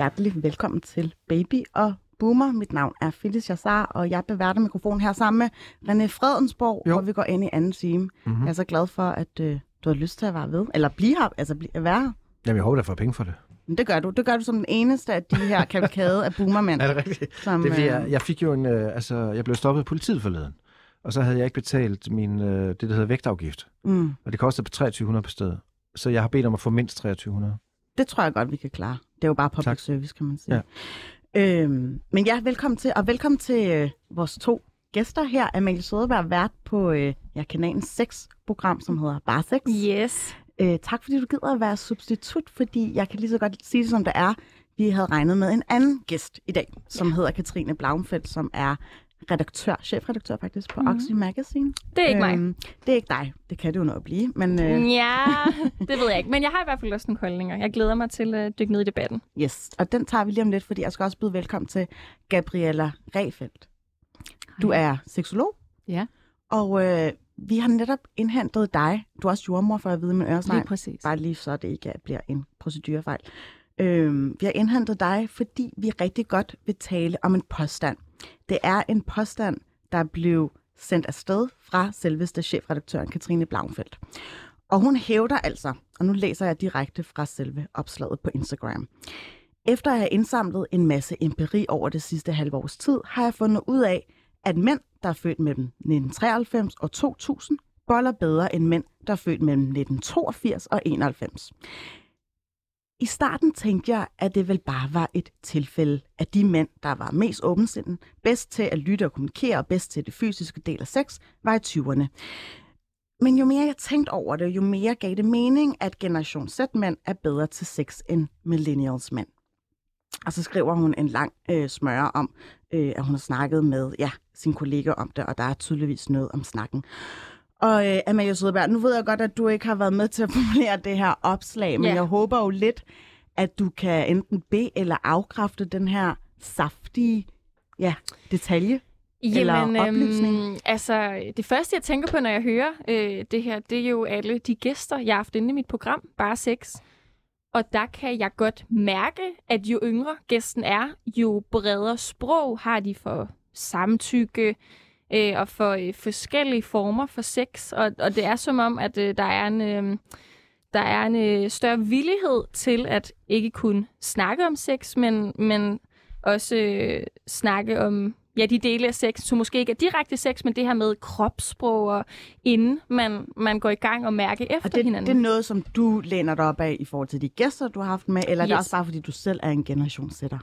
Hjertelig velkommen til Baby og Boomer. Mit navn er Phyllis Jassar, og jeg beværter mikrofonen her sammen med René Fredensborg, Jo. hvor vi går ind i anden time. Mm-hmm. Jeg er så glad for, at øh, du har lyst til at være ved, eller blive her, altså blive, være her. Jamen, jeg håber, jeg får penge for det. Men det gør du. Det gør du som den eneste af de her kavalkade af boomermænd. Er det rigtigt? Som, Det er, fordi, øh, jeg, jeg fik jo en... Øh, altså, jeg blev stoppet af politiet forleden. Og så havde jeg ikke betalt min, øh, det, der hedder vægtafgift. Mm, Og det koster på 2300 på stedet. Så jeg har bedt om at få mindst 2300. det tror jeg godt, vi kan klare. Det er jo bare public Tak. service, kan man sige. Ja. Øhm, men ja, velkommen til, og velkommen til øh, vores to gæster her. Amalie Søderberg, vært på øh, ja, kanalens sex-program, som hedder Bar Sex. Yes. Øh, tak fordi du gider at være substitut, fordi jeg kan lige så godt sige det som det er. Vi havde regnet med en anden gæst i dag, som ja. hedder Katrine Blauenfeldt, som er redaktør, chefredaktør faktisk på mm-hmm. Oxy Magazine. Det er ikke mig. Det er ikke dig. Det kan det jo nok blive, men øh, Ja, det ved jeg ikke. Men jeg har i hvert fald også nogle holdninger. Jeg glæder mig til at dykke ned i debatten. yes. Og den tager vi lige om lidt, fordi jeg skal også byde velkommen til Gabriella Refeldt. Du er seksolog. Ja. Og øh, vi har netop indhentet dig. Du er også jordmor, for at vide med øresnegl. Lige præcis. Bare lige så det ikke bliver en procedurefejl. Øhm, vi har indhentet dig, fordi vi rigtig godt vil tale om en påstand. Det er en påstand, der blev sendt afsted fra selveste chefredaktøren Katrine Blaumfeldt. Og hun hævder altså, og nu læser jeg direkte fra selve opslaget på Instagram. Efter at have indsamlet en masse empiri over det sidste halve års tid, har jeg fundet ud af, at mænd, der er født mellem 1993 og 2000, boller bedre end mænd, der er født mellem 1982 og 91. I starten tænkte jeg, at det vel bare var et tilfælde at de mænd, der var mest åbensinden, bedst til at lytte og kommunikere og bedst til det fysiske del af sex, var i 20'erne. Men jo mere jeg tænkte over det, jo mere gav det mening, at generation Z-mænd er bedre til sex end millennials mænd. Og så skriver hun en lang øh, smøre om, øh, at hun har snakket med ja, sin kollega om det, og der er tydeligvis noget om snakken. Og øh, Amalie Søderberg, nu ved jeg godt, at du ikke har været med til at formulere det her opslag, men Ja. jeg håber jo lidt, at du kan enten be- eller afkræfte den her saftige ja, detalje. Eller oplysning? øhm, altså, det første, jeg tænker på, når jeg hører øh, det her, det er jo alle de gæster, jeg har haft inde i mit program, Bare Sex. Og der kan jeg godt mærke, at jo yngre gæsten er, jo bredere sprog har de for samtykke øh, og for øh, forskellige former for sex. Og, og det er som om, at øh, der er en... Øh, der er en øh, større villighed til at ikke kun snakke om sex, men, men også øh, snakke om ja, de dele af sex, som måske ikke er direkte sex, men det her med kropssprog, og inden man, man går i gang og mærke efter Og det, hinanden. det er noget, som du læner dig op af i forhold til de gæster, du har haft med, eller yes. er det Yes. også bare, fordi du selv er en generationssætter?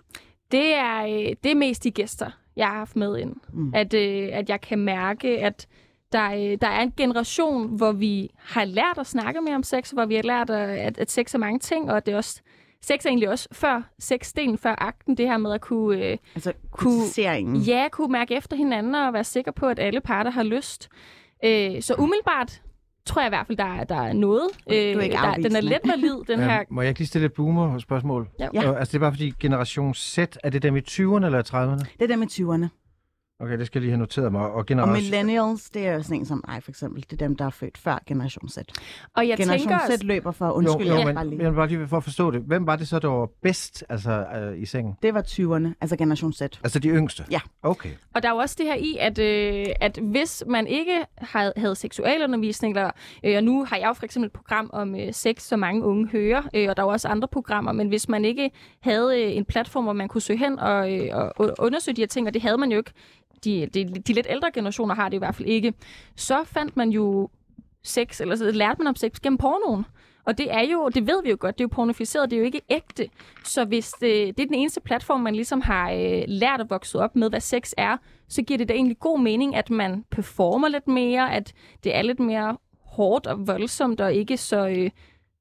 Det er, øh, det er mest de gæster, jeg har haft med ind. Mm. At, øh, at jeg kan mærke, at der, øh, der er en generation, hvor vi har lært at snakke mere om sex, hvor vi har lært, at, at, at sex er mange ting, og det er også, sex er egentlig også før sexdelen, før akten, det her med at kunne, øh, Altså, Kunne- ja, kunne mærke efter hinanden og være sikker på, at alle parter har lyst. Øh, så umiddelbart tror jeg i hvert fald, der, er- der er noget. Du er ikke der, den er let valid, den her. Øhm, må jeg ikke lige stille et boomer-spørgsmål? Ja. Øh, altså, det er bare fordi generation Z, er det dem i 20'erne eller 30'erne? Det er dem i 20'erne. Okay, det skal jeg lige have noteret mig. Og Og generation... millennials, det er jo sådan en som mig for eksempel. Det er dem, der er født før Generation Z. Og jeg Generation tænker Z også, løber for, jo, undskyld, jo, jeg men, bare lige. men bare lige for at forstå det. Hvem var det så, der var bedst altså, øh, i sengen? Det var 20'erne, altså Generation Z. Altså de yngste? Ja. Okay. Og der er jo også det her i, at, øh, at hvis man ikke havde, havde seksualundervisning, eller, øh, og nu har jeg jo for eksempel et program om øh, sex, som mange unge hører, øh, og der er jo også andre programmer, men hvis man ikke havde øh, en platform, hvor man kunne søge hen og, øh, og og undersøge de her ting, og det havde man jo ikke, de, de, de lidt ældre generationer har det i hvert fald ikke, så fandt man jo sex, eller så lærte man om sex gennem pornoen. Og det er jo, det ved vi jo godt, det er jo pornoficeret, det er jo ikke ægte. Så hvis det, det er den eneste platform, man ligesom har øh, lært at vokse op med, hvad sex er, så giver det da egentlig god mening, at man performer lidt mere, at det er lidt mere hårdt og voldsomt, og ikke så, øh,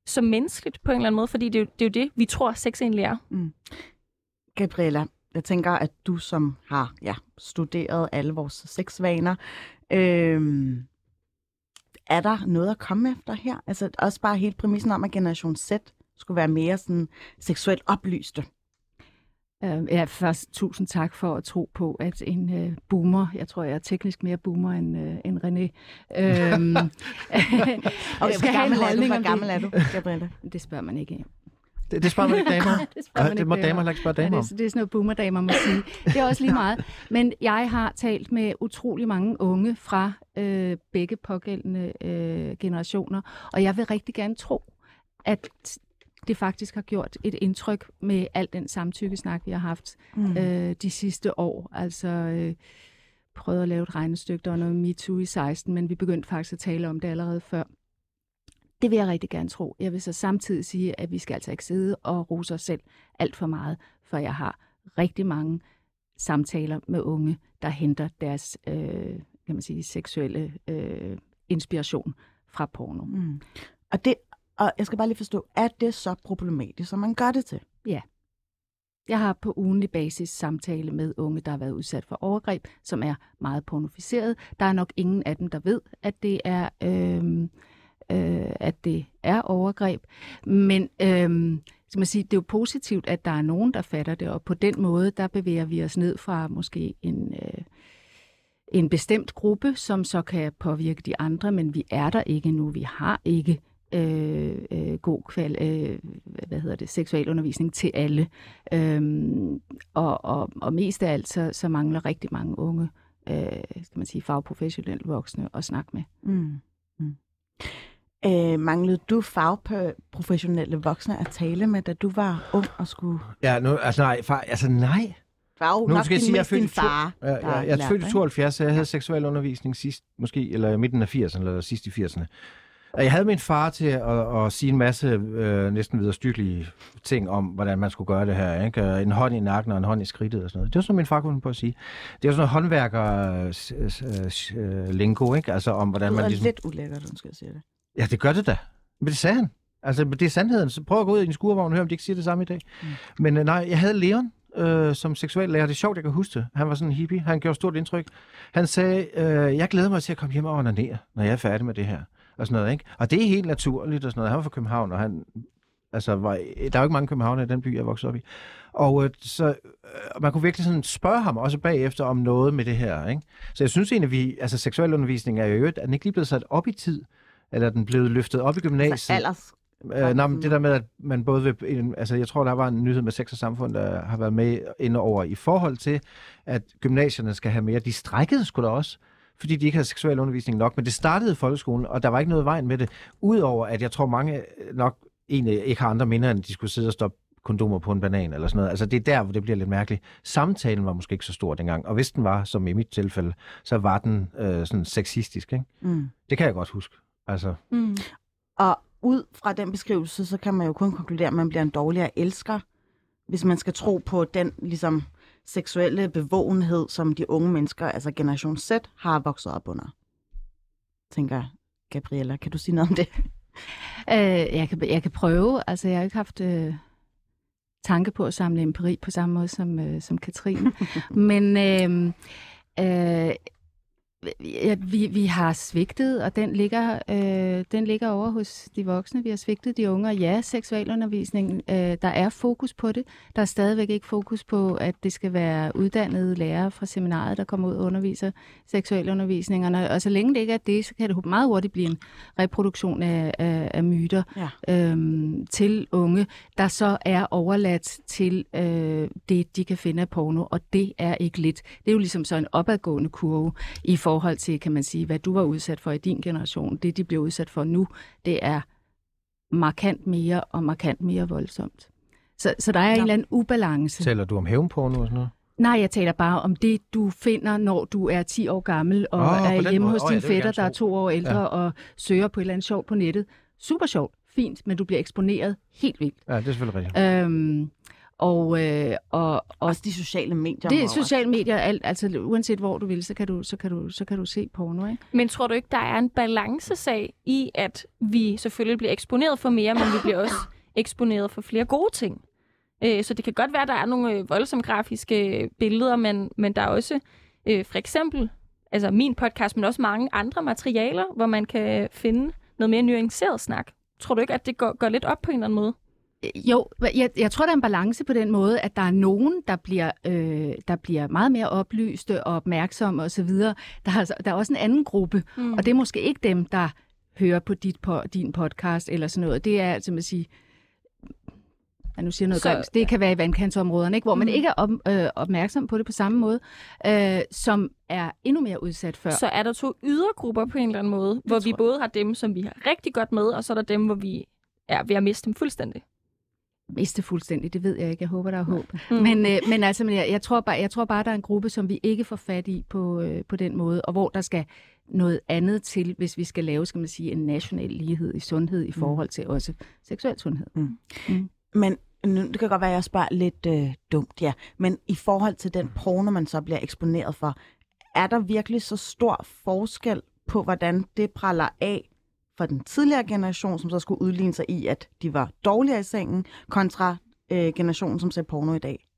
så menneskeligt på en eller anden måde, fordi det er det, er jo det vi tror, sex egentlig er. Mm. Gabriella, jeg tænker, at du som har ja, studeret alle vores sexvaner, øhm, er der noget at komme efter her? Altså også bare hele præmissen om, at Generation Z skulle være mere sådan seksuelt oplyste. Øh, ja, først tusind tak for at tro på, at en øh, boomer, jeg tror, jeg er teknisk mere boomer end, øh, end René, øhm, Og skal have en er du? om gammel det. er du, Gabriella? Det spørger man ikke. Det, det spørger man ikke damer om. det spørger Ja, man det må damer heller ikke spørge Ja, damer om. det, er, det er sådan noget boomerdamer må sige. Det er også lige meget. Men jeg har talt med utrolig mange unge fra øh, begge pågældende øh, generationer, og jeg vil rigtig gerne tro, at det faktisk har gjort et indtryk med al den samtykkesnak, vi har haft Mm. øh, de sidste år. Altså øh, prøvet at lave et regnestykke, der var noget MeToo i 16, men vi begyndte faktisk at tale om det allerede før. Det vil jeg rigtig gerne tro. Jeg vil så samtidig sige, at vi skal altså ikke sidde og rose os selv alt for meget, for jeg har rigtig mange samtaler med unge, der henter deres øh, kan man sige, seksuelle øh, inspiration fra porno. Mm. Og, det, og jeg skal bare lige forstå, er det så problematisk, som man gør det til? Jeg har på ugenlig basis samtale med unge, der har været udsat for overgreb, som er meget pornoficeret. Der er nok ingen af dem, der ved, at det er, øh, øh, at det er overgreb. Men øh, skal man sige, det er jo positivt, at der er nogen, der fatter det, og på den måde, der bevæger vi os ned fra måske en... Øh, en bestemt gruppe, som så kan påvirke de andre, men vi er der ikke nu. Vi har ikke øh, øh, god kval, øh, hvad hedder det, seksualundervisning til alle. Øhm, og, og, og mest af alt, så, så mangler rigtig mange unge, øh, skal man sige, fagprofessionelle voksne at snakke med. Mm. Mm. Øh, manglede du fagprofessionelle voksne at tale med, da du var ung og skulle... Ja, nu, altså nej, far, altså nej. Det var jo Nu nok skal jeg sige, jeg er to- far, Ja, ja, jeg er lærte født i dig, 72, så jeg havde seksuel undervisning sidst, måske, eller midten af 80'erne, eller sidst i 80'erne. Og Jeg havde min far til at, at sige en masse øh, næsten vederstykkelige ting om, hvordan man skulle gøre det her. Ikke? Øh, En hånd i nakken og en hånd i skridtet og sådan noget. Det var sådan, min far kunne på at sige. Det var sådan noget håndværker-lingo, ikke? Altså om, hvordan Det man ligesom... lidt ulækkert, undskyld, jeg siger det. Ja, det gør det da. Men det sagde han. Altså, det er sandheden. Så prøv at gå ud i en skurvogn og høre, om de ikke siger det samme i dag. Mm. Men øh, nej, jeg havde Leon øh, som seksuallærer. Det er sjovt, jeg kan huske det. Han var sådan en hippie. Han gjorde stort indtryk. Han sagde, øh, jeg glæder mig til at komme hjem og onanere, når jeg er færdig med det her. Og sådan noget, ikke? Og det er helt naturligt og sådan noget. Han var fra København, og han... Altså, var, der er jo ikke mange københavner i den by, jeg voksede op i. Og øh, så øh, man kunne virkelig sådan spørge ham også bagefter om noget med det her, ikke? Så jeg synes egentlig, vi... Altså, seksualundervisning er jo øvrigt, er den ikke lige blevet sat op i tid? Eller er den blevet løftet op i gymnasiet? Altså alders... Øh, nej, men det der med, at man både vil... Altså, jeg tror, der var en nyhed med Sex og Samfund, der har været med inde over i forhold til, at gymnasierne skal have mere. De strækkede sgu da også, fordi de ikke havde seksuel undervisning nok. Men det startede i folkeskolen, og der var ikke noget vejen med det. Udover at jeg tror, mange nok egentlig ikke har andre minder, end de skulle sidde og stoppe kondomer på en banan eller sådan noget. Altså, det er der, hvor det bliver lidt mærkeligt. Samtalen var måske ikke så stor dengang, og hvis den var, som i mit tilfælde, så var den øh, sådan sexistisk, ikke? Mm. Det kan jeg godt huske. Altså, Mm. Og ud fra den beskrivelse, så kan man jo kun konkludere, at man bliver en dårligere elsker, hvis man skal tro på den ligesom, seksuelle bevågenhed, som de unge mennesker, altså generation Z, har vokset op under. Tænker jeg. Gabriella, kan du sige noget om det? Øh, jeg, kan, jeg kan prøve. Altså, jeg har ikke haft øh, tanke på at samle empiri på samme måde som, øh, som Katrine. Men øh, øh, ja, vi, vi har svigtet, og den ligger, øh, den ligger over hos de voksne. Vi har svigtet de unge, og ja, seksualundervisning, øh, der er fokus på det. Der er stadigvæk ikke fokus på, at det skal være uddannede lærere fra seminaret, der kommer ud og underviser seksualundervisningerne. Og så længe det ikke er det, så kan det meget hurtigt blive en reproduktion af, af, af myter Ja. øhm, til unge, der så er overladt til øh, det, de kan finde af porno, og det er ikke lidt. Det er jo ligesom så en opadgående kurve i forhold til, kan man sige, hvad du var udsat for i din generation. Det, de bliver udsat for nu, det er markant mere og markant mere voldsomt. Så, så der er en eller anden ubalance. taler du om hævnporno og sådan noget? Nej, jeg taler bare om det, du finder, når du er 10 år gammel og oh, er hjemme måde. hos Åh, din ja, fætter, der er to år ældre Ja. og søger på et eller andet sjovt på nettet. Super sjovt, fint, men du bliver eksponeret helt vildt. Ja, det er selvfølgelig rigtigt. Øhm, Og, øh, og, og Også de sociale medier. det er sociale medier, alt, altså uanset hvor du vil, så kan du, så kan du, så kan du se porno, ikke? Men tror du ikke, der er en balancesag i, at vi selvfølgelig bliver eksponeret for mere, men vi bliver også eksponeret for flere gode ting? Øh, så det kan godt være, at der er nogle øh, voldsomt grafiske billeder, men, men der er også øh, for eksempel altså min podcast, men også mange andre materialer, hvor man kan finde noget mere nuanceret snak. Tror du ikke, at det går, går lidt op på en eller anden måde? Jo, jeg, jeg tror, der er en balance på den måde, at der er nogen, der bliver, øh, der bliver meget mere oplyste og opmærksomme osv. Der er, altså- der er også en anden gruppe, mm. og det er måske ikke dem, der hører på dit på, din podcast eller sådan noget. Det er altså, man sige, ja, nu siger noget Så- det kan være i vandkantsområderne, ikke? hvor man Mm. ikke er op, øh, opmærksom på det på samme måde, øh, som er endnu mere udsat før. Så er der to ydergrupper på en eller anden måde, hvor vi både har dem, som vi har rigtig godt med, og så er der dem, hvor vi er ved at miste dem fuldstændig. Miste fuldstændig, det ved jeg ikke. Jeg håber, der er håb. Mm. Mm. Men, øh, men altså, men jeg, jeg, tror bare, jeg tror bare, der er en gruppe, som vi ikke får fat i på, øh, på den måde, og hvor der skal noget andet til, hvis vi skal lave, skal man sige, en national lighed i sundhed i forhold til også seksuel sundhed. Men nu, det kan godt være, at jeg spørger lidt øh, dumt, ja. Men i forhold til den porno, man så bliver eksponeret for, er der virkelig så stor forskel på, hvordan det praller af for den tidligere generation, som så skulle udligne sig i, at de var dårligere i sengen, kontra øh, generationen, som ser porno i dag?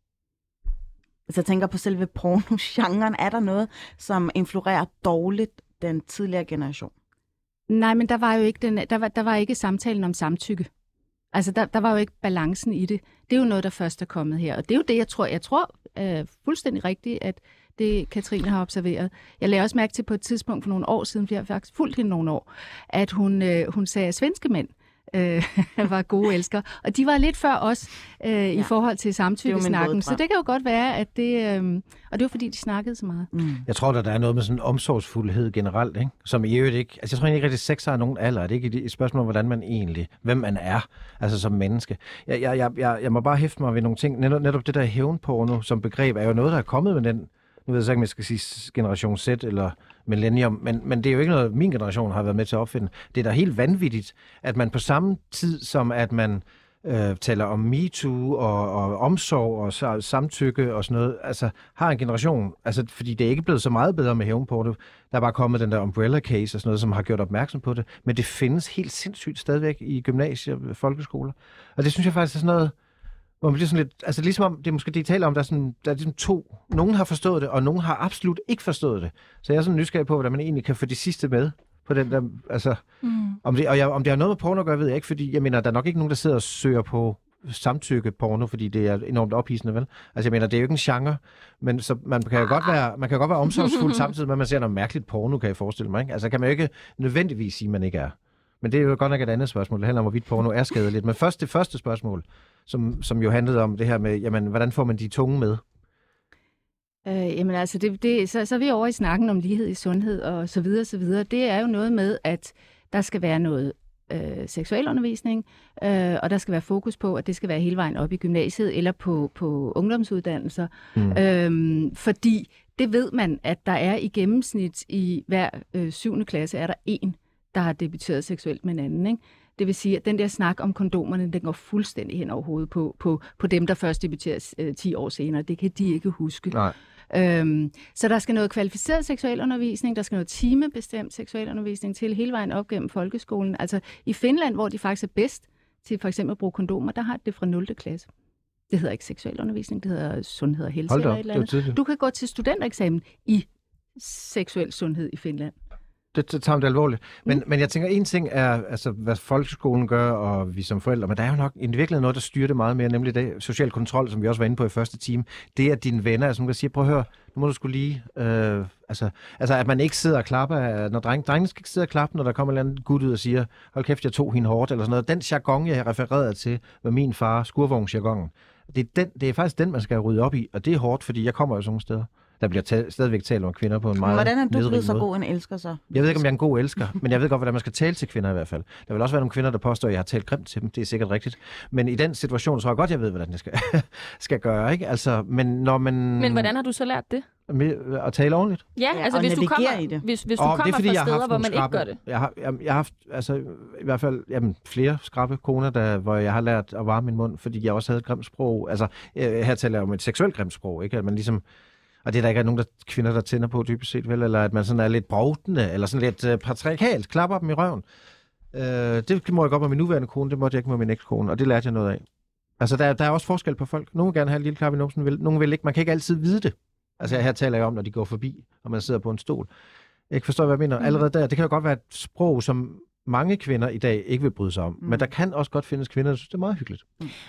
Altså jeg tænker på selve porno-genren. Er der noget, som influerer dårligt den tidligere generation? Nej, men der var jo ikke, den, der var, der var ikke samtalen om samtykke. Altså, der, der var jo ikke balancen i det. Det er jo noget, der først er kommet her. Og det er jo det, jeg tror, jeg tror øh, fuldstændig rigtigt, at det Katrine har observeret. Jeg lagde også mærke til på et tidspunkt for nogle år siden, fordi jeg har faktisk fulgt hende nogle år, at hun, øh, hun sagde, at svenske mænd øh, var gode elskere. Og de var lidt før os øh, ja. i forhold til samtykkesnakken. Så det kan jo godt være, at det... Øh, og det var fordi, de snakkede så meget. Mm. Jeg tror, der, der er noget med sådan en omsorgsfuldhed generelt, ikke? som i øvrigt ikke... Altså, jeg tror egentlig ikke rigtig, sex har nogen alder. Det er ikke et spørgsmål om, hvordan man egentlig... Hvem man er, altså som menneske. Jeg, jeg, jeg, jeg, jeg må bare hæfte mig ved nogle ting. Netop, netop det der hævnporno som begreb er jo noget, der er kommet med den... Nu ved jeg så ikke, om jeg skal sige generation Z eller millennium, men, men det er jo ikke noget, min generation har været med til at opfinde. Det er da helt vanvittigt, at man på samme tid som at man øh, taler om MeToo og, og omsorg og samtykke og sådan noget, altså har en generation, altså fordi det er ikke blevet så meget bedre med hævnporto, der er bare kommet den der umbrella case og sådan noget, som har gjort opmærksom på det, men det findes helt sindssygt stadigvæk i gymnasier og folkeskoler. Og det synes jeg faktisk er sådan noget, hvor man bliver sådan lidt, altså ligesom om, det er måske det, I taler om, der er, sådan, der er ligesom to, nogen har forstået det, og nogen har absolut ikke forstået det. Så jeg er sådan nysgerrig på, hvordan man egentlig kan få de sidste med på den der, altså, Mm. om det, og jeg, om det har noget med porno at gøre, ved jeg ikke, fordi jeg mener, der er nok ikke nogen, der sidder og søger på samtykke porno, fordi det er enormt ophidsende, vel? Altså jeg mener, det er jo ikke en genre, men så man kan jo godt være, man kan jo godt være omsorgsfuld samtidig med, at man ser noget mærkeligt porno, kan jeg forestille mig, ikke? Altså kan man jo ikke nødvendigvis sige, at man ikke er. Men det er jo godt nok et andet spørgsmål. Det handler om, hvorvidt porno er skadeligt. Men først det første spørgsmål, som, som jo handlede om det her med, jamen, hvordan får man de tunge med? Øh, jamen altså, det, det, så, så er vi over i snakken om lighed i sundhed og så videre, så videre. Det er jo noget med, at der skal være noget øh, seksualundervisning, øh, og der skal være fokus på, at det skal være hele vejen op i gymnasiet eller på, på ungdomsuddannelser. Mm. Øhm, fordi det ved man, at der er i gennemsnit i hver øh, syvende klasse, er der en, der har debuteret seksuelt med en anden. Ikke? Det vil sige, at den der snak om kondomerne, den går fuldstændig hen over hovedet på, på, på dem, der først debuterer øh, 10 år senere. Det kan de ikke huske. Nej. Øhm, så der skal noget kvalificeret seksualundervisning, der skal noget timebestemt seksualundervisning til hele vejen op gennem folkeskolen. Altså i Finland, hvor de faktisk er bedst til for eksempel at bruge kondomer, der har de det fra 0. klasse. Det hedder ikke seksualundervisning, det hedder sundhed og helse Hold eller op, et eller det var andet. Du kan gå til studentereksamen i seksuel sundhed i Finland. Det, det tager man det alvorligt. Men, mm. men jeg tænker, en ting er, altså, hvad folkeskolen gør, og vi som forældre, men der er jo nok i virkeligheden noget, der styrer det meget mere, nemlig det social kontrol, som vi også var inde på i første time. Det er dine venner, altså, der siger, prøv at høre, nu må du skulle lige... Øh, altså, altså, at man ikke sidder og klapper, af- når dreng, drengene skal ikke sidde og klappe, når der kommer en eller anden gut ud og siger, hold kæft, jeg tog hende hårdt, eller sådan noget. Den jargon, jeg har refereret til, med min far, skurvognsjargonen, det er, den, det er faktisk den, man skal rydde op i, og det er hårdt, fordi jeg kommer jo sådan nogle steder. Der bliver ta- stadigvæk talt om kvinder på en meget Hvordan er du blevet så god en elsker så? Jeg ved ikke, om jeg er en god elsker, men jeg ved godt, hvordan man skal tale til kvinder i hvert fald. Der vil også være nogle kvinder, der påstår, at jeg har talt grimt til dem. Det er sikkert rigtigt. Men i den situation tror jeg godt, jeg ved, hvordan jeg skal, skal gøre. Ikke? Altså, men når man... Men hvordan har du så lært det? Med at tale ordentligt? Ja, Ja, altså hvis du, kommer, i det. hvis, hvis du kommer det er, fordi, fra jeg har steder, hvor man ikke skrappe, gør det. Jeg har, jeg, jeg har haft altså, i hvert fald jamen, flere skrappe koner, der, hvor jeg har lært at varme min mund, fordi jeg også havde et grimt sprog. Altså, øh, her taler jeg om et seksuelt grimt sprog, ikke? At man ligesom, og det er der ikke er nogen der, kvinder, der tænder på dybest set, vel? Eller at man sådan er lidt brovtende, eller sådan lidt øh, patriarkalt, klapper dem i røven. Øh, det må jeg godt med min nuværende kone, det måtte jeg ikke med min ekskone, og det lærte jeg noget af. Altså, der, der er også forskel på folk. Nogle vil gerne have en lille klap i numsen, vil, nogle vil ikke. Man kan ikke altid vide det. Altså, her taler jeg om, når de går forbi, og man sidder på en stol. Jeg forstår, hvad jeg mener. Mhm. Allerede der, det kan jo godt være et sprog, som mange kvinder i dag ikke vil bryde sig om. Mhm. Men der kan også godt findes kvinder, der synes, det er meget hyggeligt.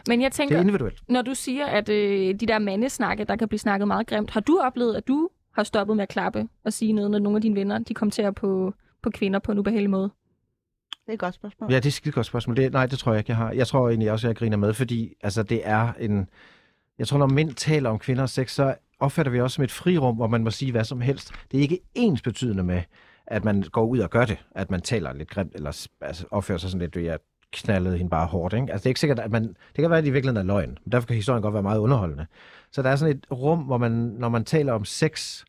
Men jeg Det tænker, er individuelt. når du siger, at øh, de der mandesnakke, der kan blive snakket meget grimt, har du oplevet, at du har stoppet med at klappe og sige noget, når nogle af dine venner de kommenterer på, på kvinder på en ubehagelig måde? Det er et godt spørgsmål. Ja, det er et skide godt spørgsmål. Det, nej, det tror jeg ikke, jeg har. Jeg tror egentlig også, jeg griner med, fordi altså, det er en... Jeg tror, når mænd taler om kvinder og sex, så opfatter vi også som et frirum, hvor man må sige hvad som helst. Det er ikke ens betydende med, at man går ud og gør det, at man taler lidt grimt, eller altså, opfører sig sådan lidt, at jeg knaldede hende bare hårdt. Ikke? Altså, det er ikke sikkert, at man... Det kan være, at det i virkeligheden er løgn. Men derfor kan historien godt være meget underholdende. Så der er sådan et rum, hvor man, når man taler om sex,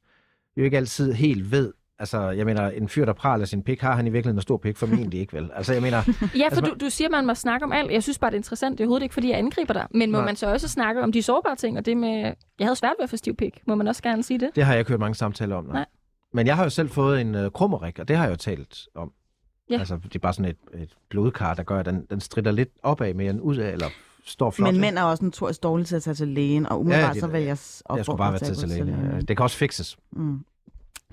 jo ikke altid helt ved, Altså, jeg mener, en fyr, der praler sin pik, har han i virkeligheden en stor pik? Formentlig ikke, vel? Altså, jeg mener, Ja, for Altså, du, du siger, man må snakke om alt. Jeg synes bare, det er interessant. Det er overhovedet ikke, fordi jeg angriber dig. Men må Nej. man så også snakke om de sårbare ting, og det med... Jeg havde svært ved at få stiv pik. Må man også gerne sige det? Det har jeg ikke hørt mange samtaler om. Nej. Nej. Men jeg har jo selv fået en øh, krummerik, og det har jeg jo talt om. Ja. Altså, det er bare sådan et, et blodkar, der gør, at den, den strider lidt opad mere end udad, eller står flot. Men mænd er også notorisk dårlige til at tage til lægen, og umiddelbart det- så vil jeg s- Jeg skulle bare være til til lægen. ja. Det kan også fikses. Mm.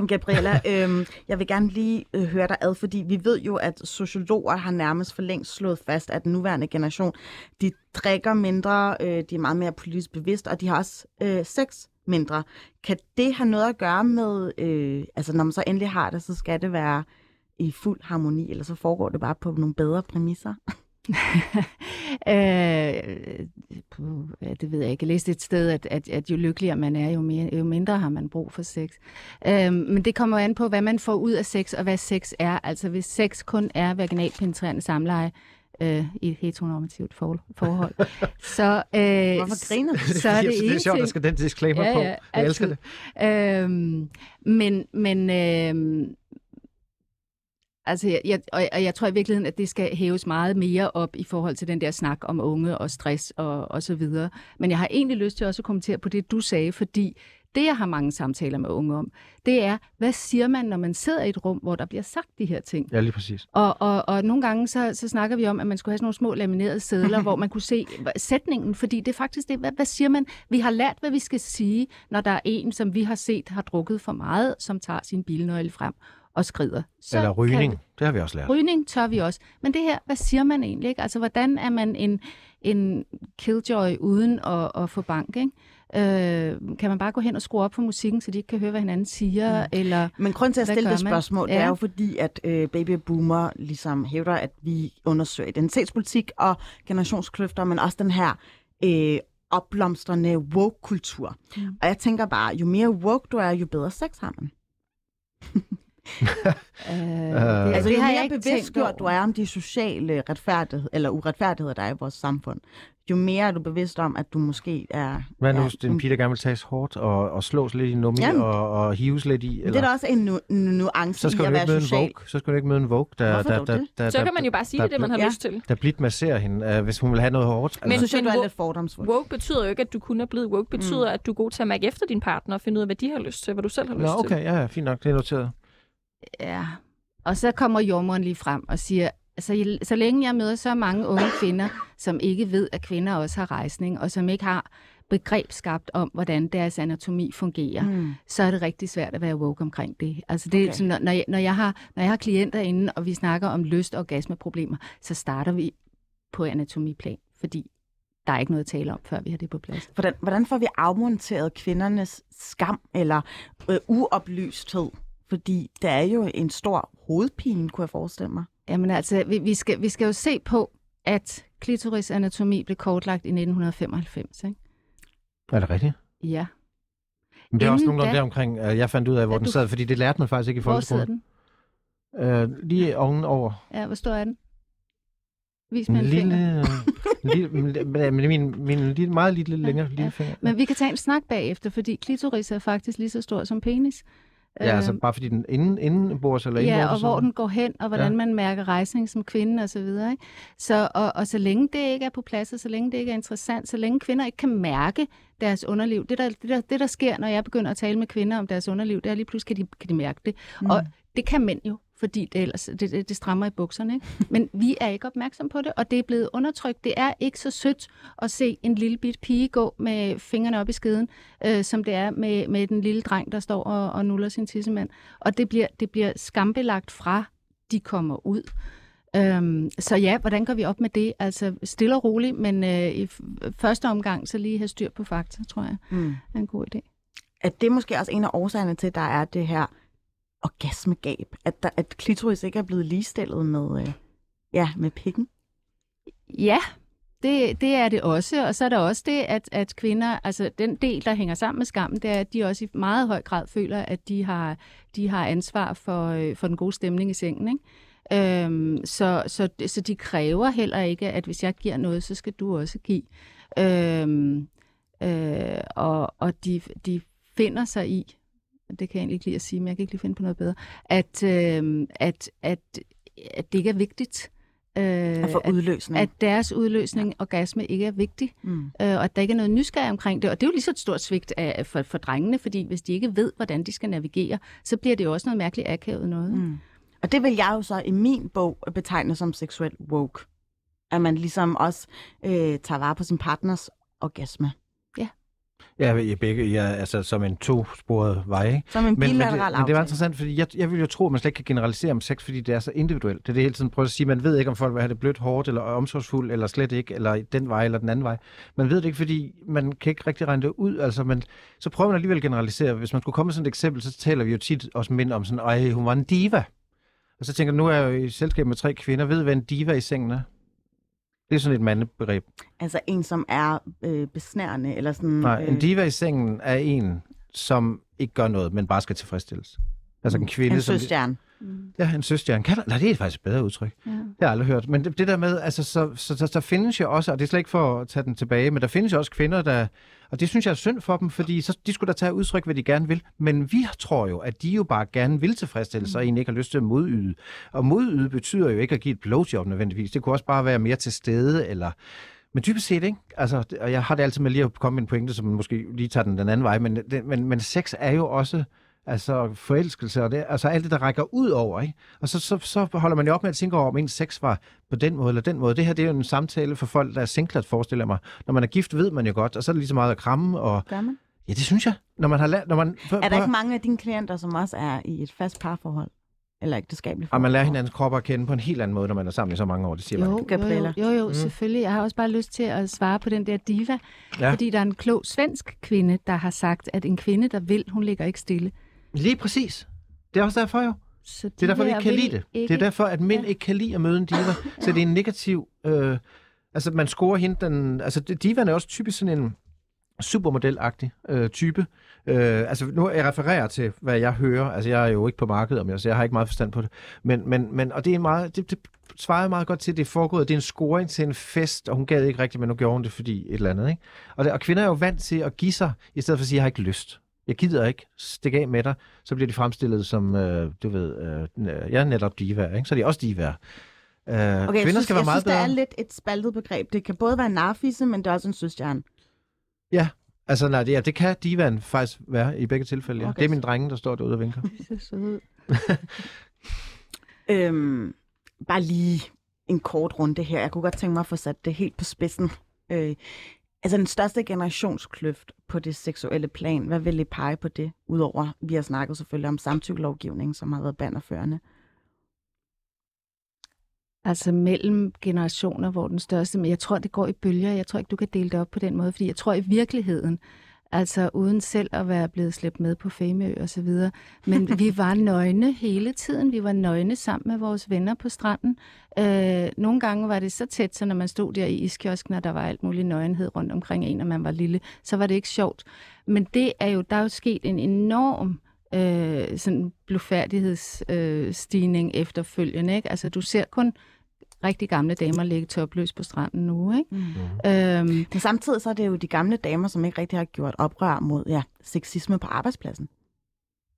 Gabriella, øhm, jeg vil gerne lige øh, høre dig ad, fordi vi ved jo, at sociologer har nærmest for længst slået fast, at den nuværende generation, de drikker mindre, øh, de er meget mere politisk bevidst, og de har også øh, sex mindre. Kan det have noget at gøre med, øh, altså når man så endelig har det, så skal det være i fuld harmoni, eller så foregår det bare på nogle bedre præmisser? øh, det ved jeg ikke. Jeg læste et sted, at, at, at jo lykkeligere man er, jo, mere, jo mindre har man brug for sex. Øh, men det kommer an på, hvad man får ud af sex, og hvad sex er. Altså hvis sex kun er vaginalpenetrerende samleje, øh, i et heteronormativt for, forhold, så, øh, Hvorfor griner du? så er det det er sjovt, der skal den disclaimer Ja, på. ja, jeg elsker det. altid. Øhm, men men øhm, altså, jeg, jeg, og, og jeg tror i virkeligheden, at det skal hæves meget mere op i forhold til den der snak om unge og stress og, og så videre. Men jeg har egentlig lyst til også at kommentere på det, du sagde, fordi det, jeg har mange samtaler med unge om, det er, hvad siger man, når man sidder i et rum, hvor der bliver sagt de her ting? Ja, lige præcis. Og, og, og nogle gange så, så snakker vi om, at man skulle have sådan nogle små laminerede sædler, hvor man kunne se sætningen, fordi det er faktisk det, hvad, hvad siger man? Vi har lært, hvad vi skal sige, når der er en, som vi har set har drukket for meget, som tager sin bilnøgle frem og skrider. Så Eller rygning. Det har vi også lært. Rygning tør vi også. Men det her, hvad siger man egentlig? Ikke? Altså, hvordan er man en, en killjoy uden at, at få bank? Ikke? Øh, kan man bare gå hen og skrue op for musikken, så de ikke kan høre, hvad hinanden siger? Mm. Eller Men grund til at stille det spørgsmål, det Ja. er jo fordi, at øh, baby boomer ligesom hævder, at vi undersøger identitetspolitik og generationskløfter, men også den her øh, opblomstrende woke-kultur. Mm. Og jeg tænker bare, jo mere woke du er, jo bedre sex har man. øh, det, Altså, det jo har jeg mere bevidst gjort du er om de sociale retfærdighed, eller uretfærdigheder, der er i vores samfund, jo mere er du bevidst om, at du måske er... Hvad nu, hvis det en pige, der gerne vil tages hårdt og, og slås lidt i nummi Jamen. og, og hives lidt i? Det Eller? er da også en nu, nu, nuance så skal i du at være social. vogue. Så skal du ikke møde en vogue, der, Hvorfor der, der, det? der, Så kan man jo bare sige der, det, det man har Ja. lyst til. der blidt masserer hende, uh, hvis hun vil have noget hårdt. Men- Men, så synes jeg, du er wo- lidt fordomsfuld. Woke betyder jo ikke, at du kun er blevet woke. betyder, mm. at du er god til at mærke efter din partner og finde ud af, hvad de har lyst til, hvad du selv har Nå, lyst til. okay, ja, fint nok, det er noteret. Ja, og så kommer jordmoren lige frem og siger, altså, så længe jeg møder så mange unge kvinder, som ikke ved, at kvinder også har rejsning, og som ikke har begreb skabt om, hvordan deres anatomi fungerer, Mm. så er det rigtig svært at være woke omkring det. Altså det er Okay. sådan, når, når, jeg, når, jeg har, når jeg har klienter inde, og vi snakker om lyst- og orgasmeproblemer, så starter vi på anatomiplan, fordi der er ikke noget at tale om, før vi har det på plads. Hvordan, hvordan får vi afmonteret kvindernes skam eller øh, uoplysthed? Fordi der er jo en stor hovedpine, kunne jeg forestille mig. Jamen altså, vi, vi, skal, vi skal jo se på, at klitorisanatomi blev kortlagt i 1995, ikke? Er det rigtigt? Ja. Men det er også Inden nogenlunde da- der omkring, øh, jeg fandt ud af, hvor Ja, den du- sad, fordi det lærte man faktisk ikke i Hvor sidder folkeskolen. den? Øh, lige oven over. Ja, hvor stor er den? Vis En mig en lille, lille, men min, min, min lille, meget lille, længere lille finger. Men vi kan tage en snak bagefter, fordi klitoris er faktisk lige så stor som penis. Ja, altså Øhm, bare fordi den inden, inden bords eller inden Ja, og hvor den går hen, og hvordan Ja. ja. man mærker rejsning som kvinde og så videre. Ikke? Så, og, og så længe det ikke er på plads, og så længe det ikke er interessant, så længe kvinder ikke kan mærke deres underliv. Det der, det, der, det, der sker, når jeg begynder at tale med kvinder om deres underliv, det er lige pludselig, kan de, kan de mærke det. Mm. Og det kan mænd jo, fordi det, ellers, det, det, det strammer i bukserne. Ikke? Men vi er ikke opmærksom på det, og det er blevet undertrykt. Det er ikke så sødt at se en lille bit pige gå med fingrene op i skeden, øh, som det er med, med den lille dreng, der står og, og nuller sin tissemand. Og det bliver, det bliver skambelagt fra, de kommer ud. Øhm, så ja, hvordan går vi op med det? Altså stille og roligt, men øh, i første omgang så lige have styr på fakta, tror jeg, Mm. er en god idé. At det er måske også en af årsagerne til, at der er det her orgasmegab. At, der, at klitoris ikke er blevet ligestillet med, øh, ja, med pikken. Ja, det, det er det også. Og så er der også det, at, at kvinder, altså den del, der hænger sammen med skammen, det er, at de også i meget høj grad føler, at de har, de har ansvar for, øh, for den gode stemning i sengen. Ikke? Øhm, så, så, så de kræver heller ikke, at hvis jeg giver noget, så skal du også give. Øhm, øh, og og de, de finder sig i, det kan jeg egentlig ikke lide at sige, men jeg kan ikke lige finde på noget bedre, at, øh, at, at, at det ikke er vigtigt. Øh, At udløsning. at deres udløsning, ja. orgasme, ikke er vigtig, mm. øh, og at der ikke er noget nysgerrig omkring det. Og det er jo lige så et stort svigt af, for, for drengene, fordi hvis de ikke ved, hvordan de skal navigere, så bliver det jo også noget mærkeligt akavet noget. Mm. Og det vil jeg jo så i min bog betegne som seksuel woke. At man ligesom også øh, tager vare på sin partners orgasme. Ja, i begge, ja, altså som en to-sporet vej, ikke? Som en Men, men, det, bilateral men det var interessant, fordi jeg, jeg vil jo tro, at man slet ikke kan generalisere om sex, fordi det er så individuelt. Det er det hele tiden prøver at sige, man ved ikke, om folk vil have det blødt, hårdt, eller omsorgsfuldt, eller slet ikke, eller den vej, eller den anden vej. Man ved det ikke, fordi man kan ikke rigtig regne det ud. Altså, men så prøver man alligevel at generalisere. Hvis man skulle komme med sådan et eksempel, så taler vi jo tit også mænd om sådan, ej, hun var en diva. Og så tænker jeg, nu er jeg jo i selskab med tre kvinder, ved hvad en diva i sengen er? Det er sådan et mandebegreb. Altså en, som er øh, besnærende, eller sådan... Nej, en diva i sengen er en, som ikke gør noget, men bare skal tilfredsstilles. Altså en kvinde, en som... søstjerne. Mm. Ja, en søstjerne. Kan der... Nej, det er faktisk et bedre udtryk. Ja. Det har jeg aldrig hørt. Men det, det der med, altså, så, så, så, der findes jo også, og det er slet ikke for at tage den tilbage, men der findes jo også kvinder, der, og det synes jeg er synd for dem, fordi så, de skulle da tage udtryk, hvad de gerne vil. Men vi tror jo, at de jo bare gerne vil tilfredsstille sig, og egentlig ikke har lyst til at modyde. Og modyde betyder jo ikke at give et blowjob nødvendigvis. Det kunne også bare være mere til stede, eller... Men dybest set, ikke? Altså, og jeg har det altid med lige at komme med en pointe, som måske lige tager den den anden vej, men, det, men, men sex er jo også altså forelskelse, og det, altså alt det, der rækker ud over, ikke? Og så, så, så holder man jo op med at tænke over, om ens sex var på den måde eller den måde. Det her, det er jo en samtale for folk, der er singlet, forestiller mig. Når man er gift, ved man jo godt, og så er det lige så meget at kramme, og Gør man? ja, det synes jeg. Når man har lært, når man... Er der ikke mange af dine klienter, som også er i et fast parforhold? Eller ægteskabeligt Og forhold? man lærer hinandens kroppe at kende på en helt anden måde, når man er sammen i så mange år, det siger man. Jo, ikke. jo, jo, jo, jo, selvfølgelig. Jeg har også bare lyst til at svare på den der diva, ja. fordi der er en klog svensk kvinde, der har sagt, at en kvinde, der vil, hun ligger ikke stille. Lige præcis. Det er også derfor jo. Så Det er derfor, vi ikke kan lide det. Ikke... Det er derfor, at mænd Ja. ikke kan lide at møde en diva. Så det er en negativ... Øh, altså, man scorer hende den... Altså, divaen er også typisk sådan en supermodelagtig øh, type. Øh, altså, nu jeg refererer til, hvad jeg hører. Altså, jeg er jo ikke på markedet om jeg, så jeg har ikke meget forstand på det. Men, men, men og det er meget... Det, det svarer meget godt til, at det er foregået. Det er en scoring til en fest, og hun gad ikke rigtigt, men nu gjorde hun det, fordi et eller andet. Ikke? Og, det, og kvinder er jo vant til at give sig, i stedet for at sige, jeg har ikke lyst. Jeg gider ikke stikke af med dig. Så bliver de fremstillet som, øh, du ved, øh, jeg er netop diva, ikke? Så er de også divaer. Øh, Okay, jeg kvinder synes, skal være jeg meget synes, der bedre. er lidt et spaltet begreb. Det kan både være en narfisse, men det er også en søstjerne. Altså, nej, det, ja, det kan divaen faktisk være i begge tilfælde. Ja. Okay. Det er min drenge, der står derude og vinker. Det ser sød. Øhm, bare lige en kort runde her. Jeg kunne godt tænke mig at få sat det helt på spidsen. Øh, altså den største generationskløft på det seksuelle plan, hvad vil I pege på det? Udover, vi har snakket selvfølgelig om samtykkelovgivningen, som har været banderførende. Altså mellem generationer, hvor den største, men jeg tror, det går i bølger. Jeg tror ikke, du kan dele det op på den måde, fordi jeg tror i virkeligheden, Altså uden selv at være blevet slæbt med på Femø og så videre. Men vi var nøgne hele tiden. Vi var nøgne sammen med vores venner på stranden. Øh, nogle gange var det så tæt, så når man stod der i iskiosken, og der var alt mulig nøgenhed rundt omkring en, og man var lille, så var det ikke sjovt. Men det er jo, der er jo sket en enorm øh, sådan blufærdighedsstigning øh, efterfølgende. Ikke? Altså du ser kun rigtig gamle damer ligge topløs på stranden nu. Ikke? Mm. Øhm, Men samtidig så er det jo de gamle damer, som ikke rigtig har gjort oprør mod ja, sexisme på arbejdspladsen.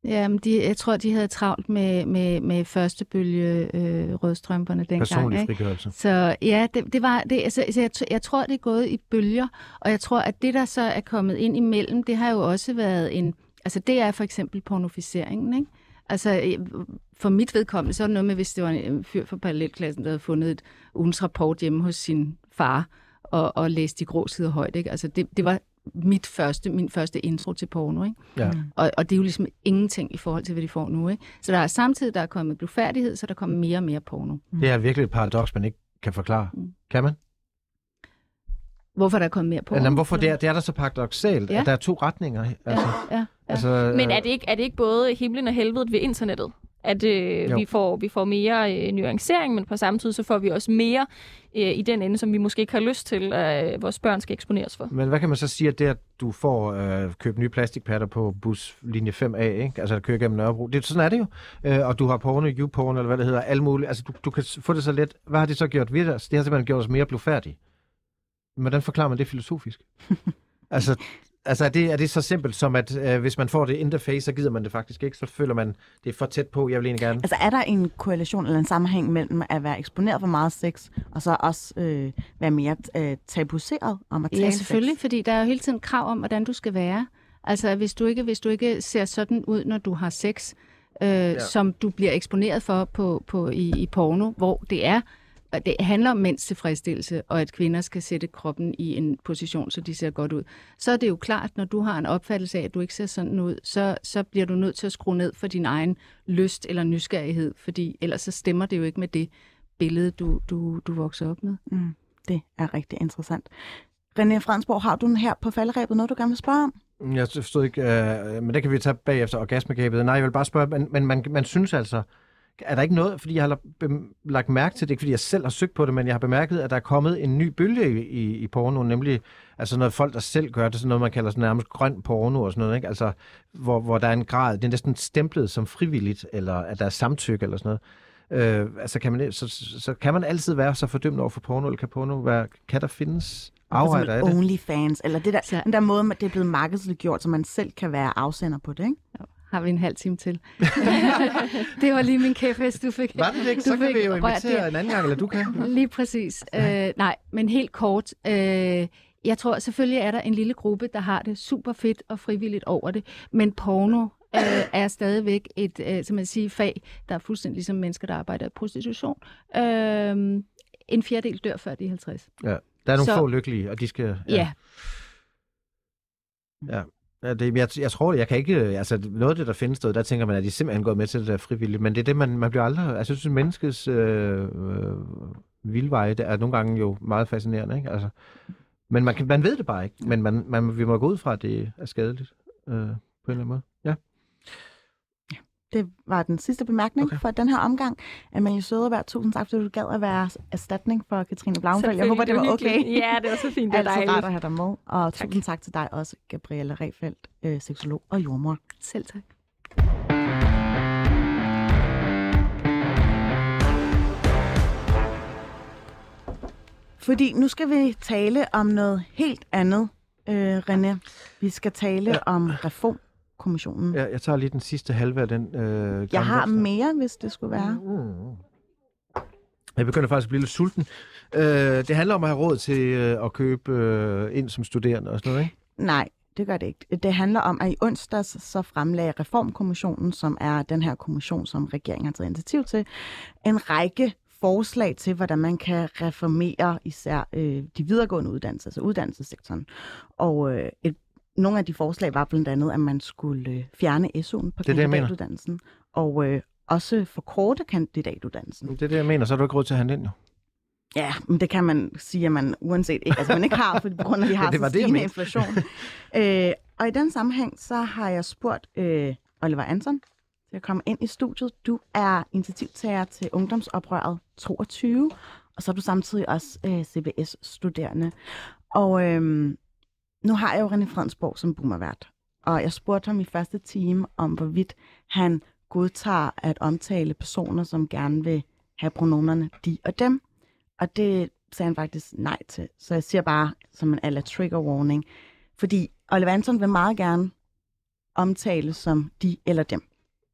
Jamen, de, jeg tror, de havde travlt med, med, med første bølge øh, rødstrømperne dengang. Personlig Ikke? frigørelse. Så ja, det, det var, det, altså, altså, jeg, jeg tror, det er gået i bølger, og jeg tror, at det, der så er kommet ind imellem, det har jo også været en, altså det er for eksempel pornoficeringen, ikke? Altså, for mit vedkommende, så er det noget med, hvis det var en fyr fra parallelklassen, der havde fundet et ugens rapport hjemme hos sin far, og, og læst de grå sider højt, ikke? Altså, det, det var mit første, min første intro til porno, ikke? Ja. Og, og det er jo ligesom ingenting i forhold til, hvad de får nu, ikke? Så der er samtidig, der er kommet blufærdighed, så der kommer mere og mere porno. Det er virkelig et paradoks, man ikke kan forklare. Mm. Kan man? Hvorfor er der kommet mere porno? Jamen, hvorfor det er, det er der så paradoxalt, Ja. at der er to retninger. Altså, Ja, ja. altså, Men er det, ikke, er det ikke både himlen og helvedet ved internettet? At øh, Jo. vi, får, vi får mere øh, nuancering, men på samme tid så får vi også mere øh, i den ende, som vi måske ikke har lyst til, at øh, vores børn skal eksponeres for. Men hvad kan man så sige, at det, at du får øh, købt nye plastikpatter på bus linje 5A, ikke? altså at køre gennem Nørrebro, det, sådan er det jo. Øh, og du har porno, YouPorn, eller hvad det hedder, alle mulige. Altså, du, du kan få det så let. Hvad har det så gjort ved os? Det har simpelthen gjort os mere blufærdige. Hvordan forklarer man det filosofisk? altså, altså er, det, er det så simpelt som, at øh, hvis man får det interface, så gider man det faktisk ikke, så føler man, det er for tæt på, jeg vil egentlig gerne. Altså er der en korrelation eller en sammenhæng mellem at være eksponeret for meget sex, og så også øh, være mere øh, tabuiseret om at tale Ja, selvfølgelig, sex? fordi der er jo hele tiden krav om, hvordan du skal være. Altså, hvis du ikke, hvis du ikke ser sådan ud, når du har sex, øh, ja. som du bliver eksponeret for på, på, i, i porno, hvor det er, og det handler om mænds tilfredsstillelse, og at kvinder skal sætte kroppen i en position, så de ser godt ud. Så er det jo klart, når du har en opfattelse af, at du ikke ser sådan ud, så, så bliver du nødt til at skrue ned for din egen lyst eller nysgerrighed, fordi ellers så stemmer det jo ikke med det billede, du, du, du vokser op med. Mm, det er rigtig interessant. René Fredensborg, har du den her på falderæbet, noget du gerne vil spørge om? Jeg forstod ikke, øh, men det kan vi tage bagefter orgasmegabet. Nej, jeg vil bare spørge, men, men man, man synes altså, er der ikke noget, fordi jeg har lagt- mærke til det, ikke fordi jeg selv har søgt på det, men jeg har bemærket, at der er kommet en ny bølge i, i, i porno, nemlig altså noget folk, der selv gør det, sådan noget, man kalder sådan nærmest grøn porno og sådan noget, ikke? Altså, hvor, hvor der er en grad, det er næsten stemplet som frivilligt, eller at der er samtykke eller sådan noget. Øh, altså, kan man, så, så, så kan man altid være så fordømt over for porno, eller kan porno være, kan der findes afretter af det? OnlyFans, eller det der, den der måde, man- det er blevet markedsliggjort, så man selv kan være afsender på det, ikke? Har vi en halv time til. det var lige min kæphest, du fik. Var det det ikke? Så kan vi jo invitere en anden gang, eller du kan. Lige præcis. Øh, nej, men helt kort. Øh, jeg tror selvfølgelig er der en lille gruppe, der har det super fedt og frivilligt over det, men porno øh, er stadigvæk et, øh, som man siger, fag, der er fuldstændig ligesom mennesker, der arbejder i prostitution. Øh, en fjerdedel dør før de er 50. Ja. Der er nogle Så- få lykkelige, og de skal... Ja, ja. Ja, Ja, det, jeg, jeg tror, jeg kan ikke... Øh, altså, noget af det, der findes derude, der tænker man, at de simpelthen går med til det der frivilligt. Men det er det, man, man bliver aldrig... Altså, jeg synes, menneskets øh, øh, vildveje, det er nogle gange jo meget fascinerende, ikke? Altså, men man, kan, man ved det bare ikke. Men man, man, vi må gå ud fra, at det er skadeligt øh, på en eller anden måde. Det var den sidste bemærkning Okay. for den her omgang. Amalie Søderberg, tusind tak, fordi du gad at være erstatning for Katrine Blauenfeldt. Jeg håber, det var okay. Ja, det var så fint. Det er Altid rart at have dig med. Og Tak. tusind tak til dig også, Gabrielle Refeldt, øh, seksolog og jordmor. selv tak. Fordi nu skal vi tale om noget helt andet, øh, René. Vi skal tale ja. om Reformkommissionen. Ja. Jeg, jeg tager lige den sidste halve af den. Øh, Jeg har gamle- mere, hvis det skulle være. Mm. Jeg begynder faktisk at blive lidt sulten. Øh, det handler om at have råd til øh, at købe øh, ind som studerende og sådan noget, ikke? Nej, det gør det ikke. Det handler om, at i onsdags så fremlagde Reformkommissionen, som er den her kommission, som regeringen har taget initiativ til, en række forslag til, hvordan man kan reformere især øh, de videregående uddannelser, altså uddannelsessektoren. Og øh, et, nogle af de forslag var blandt andet, at man skulle øh, fjerne SU'en på Det er kandidatuddannelsen, og øh, også forkorte kandidatuddannelsen. Det er det, jeg mener. Så har du ikke råd til at handle ind, jo. Ja, men det kan man sige, at man uanset ikke, altså man ikke har, for grund af, at vi har Ja, det så stigende inflation. øh, og i den sammenhæng, så har jeg spurgt øh, Oliver Anton til at komme ind i studiet. Du er initiativtager til Ungdomsoprøret 22, og så er du samtidig også øh, CBS-studerende. Og øh, nu har jeg jo René Fredensborg som boomervært, og jeg spurgte ham i første time om, hvorvidt han godtager at omtale personer, som gerne vil have pronomerne de og dem. Og det sagde han faktisk nej til. Så jeg siger bare som en aller trigger warning. Fordi Oliver Anton vil meget gerne omtale som de eller dem.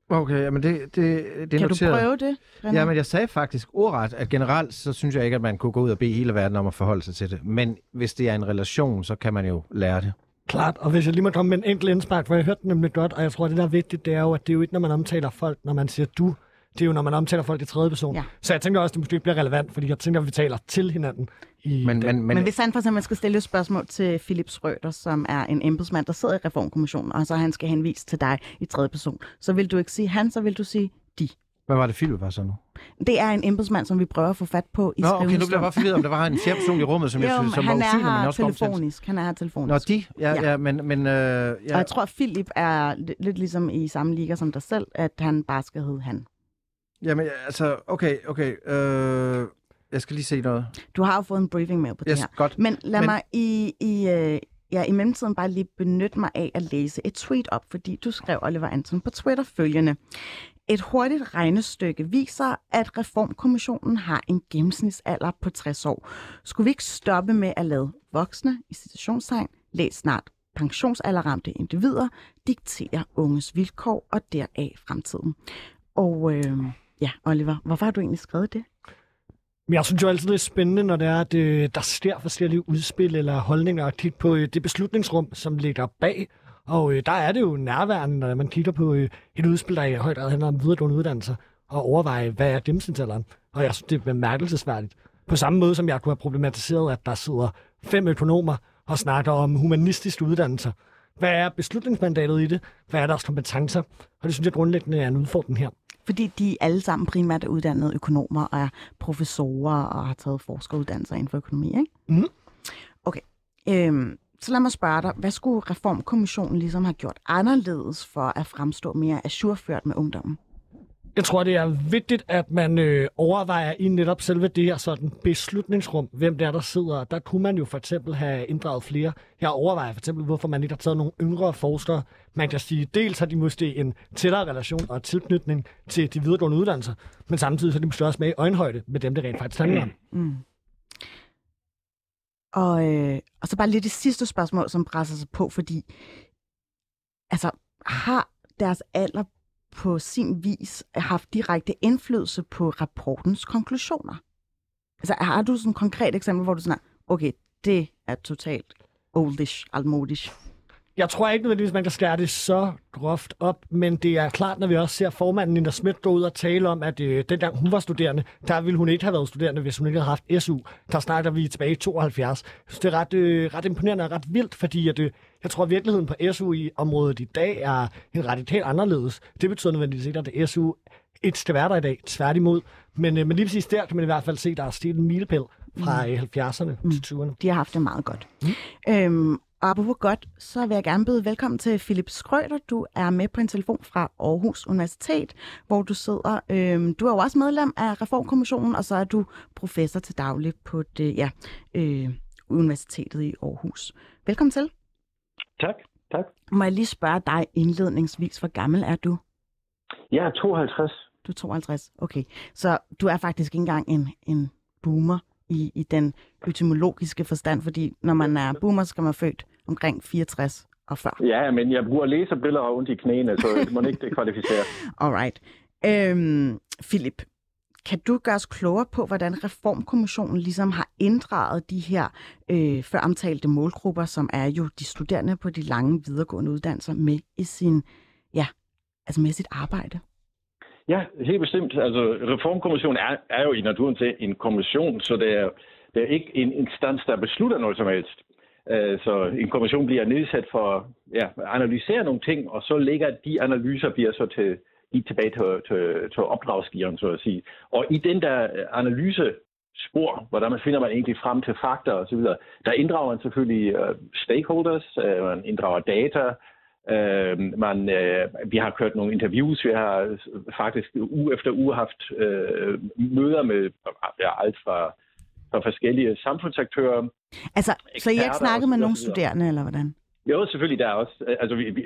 Okay, men det, det, det er Kan noteret. du prøve det, René? Ja, men jeg sagde faktisk ordret, at generelt så synes jeg ikke, at man kunne gå ud og bede hele verden om at forholde sig til det. Men hvis det er en relation, så kan man jo lære det. Klart, og hvis jeg lige må komme med en enkelt indspark, for jeg hørte den nemlig godt, og jeg tror, at det der er vigtigt, det er jo, at det er jo ikke, når man omtaler folk, når man siger du, det er jo, når man omtaler folk i tredje person. Ja. Så jeg tænker også, at det måske ikke bliver relevant, fordi jeg tænker, at vi taler til hinanden. I Men, den. men, Men hvis han for eksempel skal stille et spørgsmål til Philip Schrøder, som er en embedsmand, der sidder i Reformkommissionen, og så han skal henvise til dig i tredje person, så vil du ikke sige han, så vil du sige de. hvad var det, Philip var så nu? Det er en embedsmand, som vi prøver at få fat på i Nå, okay, nu bliver jeg bare forvirret, om der var en fjerde person i rummet, som jeg Jo, synes, som var han er usynlig, men også telefonisk. Han er her telefonisk. Nå, de? Ja, Ja. ja, men... men øh, ja. Og jeg tror, at Philip er li- lidt ligesom i samme liga som dig selv, at han bare skal hedde han. Jamen, altså, okay, okay. Øh, jeg skal lige se noget. Du har jo fået en briefing med på det Yes, her. godt. Men lad Men- mig i, i, øh, ja, i mellemtiden bare lige benytte mig af at læse et tweet op, fordi du skrev, Oliver Anton, på Twitter følgende. Et hurtigt regnestykke viser, at Reformkommissionen har en gennemsnitsalder på 60 år. Skulle vi ikke stoppe med at lade voksne, i citationstegn, læs snart pensionsalderramte individer, diktere unges vilkår og deraf fremtiden? Og øh, ja, Oliver, hvorfor har du egentlig skrevet det? Men jeg synes jo altid, det er spændende, når det er, at øh, der sker forskellige udspil eller holdninger, og kigge på øh, det beslutningsrum, som ligger bag. Og øh, der er det jo nærværende, når man kigger på øh, et udspil, der i høj grad handler om videregående uddannelser, og overveje, hvad er gennemsnitsalderen. Og jeg synes, det er bemærkelsesværdigt. På samme måde, som jeg kunne have problematiseret, at der sidder fem økonomer og snakker om humanistiske uddannelser. Hvad er beslutningsmandatet i det? Hvad er deres kompetencer? Og det synes jeg grundlæggende er en udfordring her. Fordi de alle sammen primært er uddannede økonomer og er professorer og har taget forskeruddannelser inden for økonomi, ikke? Mhm. Okay. Øhm, så lad mig spørge dig, hvad skulle Reformkommissionen ligesom have gjort anderledes for at fremstå mere ajourført med ungdommen? Jeg tror, det er vigtigt, at man øh, overvejer i netop selve det her sådan beslutningsrum, hvem det er, der sidder. Der kunne man jo for eksempel have inddraget flere. Jeg overvejer for eksempel, hvorfor man ikke har taget nogle yngre forskere. Man kan sige, dels har de måske en tættere relation og tilknytning til de videregående uddannelser, men samtidig så er de måske også med i øjenhøjde med dem, det rent faktisk handler om. Mm. mm. Og, øh, og så bare lidt det sidste spørgsmål, som presser sig på, fordi altså, har deres alder på sin vis haft direkte indflydelse på rapportens konklusioner? Altså, har du sådan et konkret eksempel, hvor du sådan er, okay, det er totalt oldish, altmodish. Jeg tror ikke nødvendigvis, man kan skære det så groft op, men det er klart, når vi også ser formanden Nina Schmidt gå ud og tale om, at øh, dengang hun var studerende, der ville hun ikke have været studerende, hvis hun ikke havde haft SU. Der snakker vi tilbage i 72. Jeg synes, det er ret, øh, ret imponerende og ret vildt, fordi at, øh, jeg tror, at virkeligheden på SU-området i dag er en radikalt anderledes. Det betyder nødvendigvis ikke, at SU ikke skal være der i dag, tværtimod. Men, øh, men lige præcis der kan man i hvert fald se, at der er stillet en milepæl fra øh, 70'erne til 20'erne. De har haft det meget godt. Mm. Øhm, og apropos godt, så vil jeg gerne byde velkommen til Philip Skrøder. Du er med på en telefon fra Aarhus Universitet, hvor du sidder. Øhm, du er jo også medlem af Reformkommissionen, og så er du professor til daglig på det, ja, øh, Universitetet i Aarhus. Velkommen til. Tak, tak. Må jeg lige spørge dig indledningsvis, hvor gammel er du? Jeg er 52. Du er 52, okay. Så du er faktisk ikke engang en, en boomer i, i den etymologiske forstand, fordi når man er boomer, så skal man født omkring 64 og før. Ja, men jeg bruger laserbriller og ondt i knæene, så må ikke det kvalificere. Alright. Øhm, Philip, kan du gøre os klogere på, hvordan Reformkommissionen ligesom har inddraget de her øh, før omtalte målgrupper, som er jo de studerende på de lange videregående uddannelser, med i sin, ja, altså med sit arbejde? Ja, helt bestemt. Altså, Reformkommissionen er, er jo i naturen til en kommission, så det er, det er ikke en instans, der beslutter noget som helst. Øh, så en kommission bliver nedsat for ja, at analysere nogle ting, og så ligger de analyser bliver så til, lige tilbage til, til, til opdragsgiveren, så at sige. Og i den der analyse spor. Hvordan finder man egentlig frem til fakta osv. Der inddrager man selvfølgelig uh, stakeholders, uh, man inddrager data, Uh, man, uh, vi har kørt nogle interviews, vi har faktisk uge efter uge haft uh, møder med ja, alt fra, fra forskellige samfundsaktører. Altså, så I ikke snakket med nogle studerende, eller hvordan? Jo, selvfølgelig. Der er også, altså, vi, vi,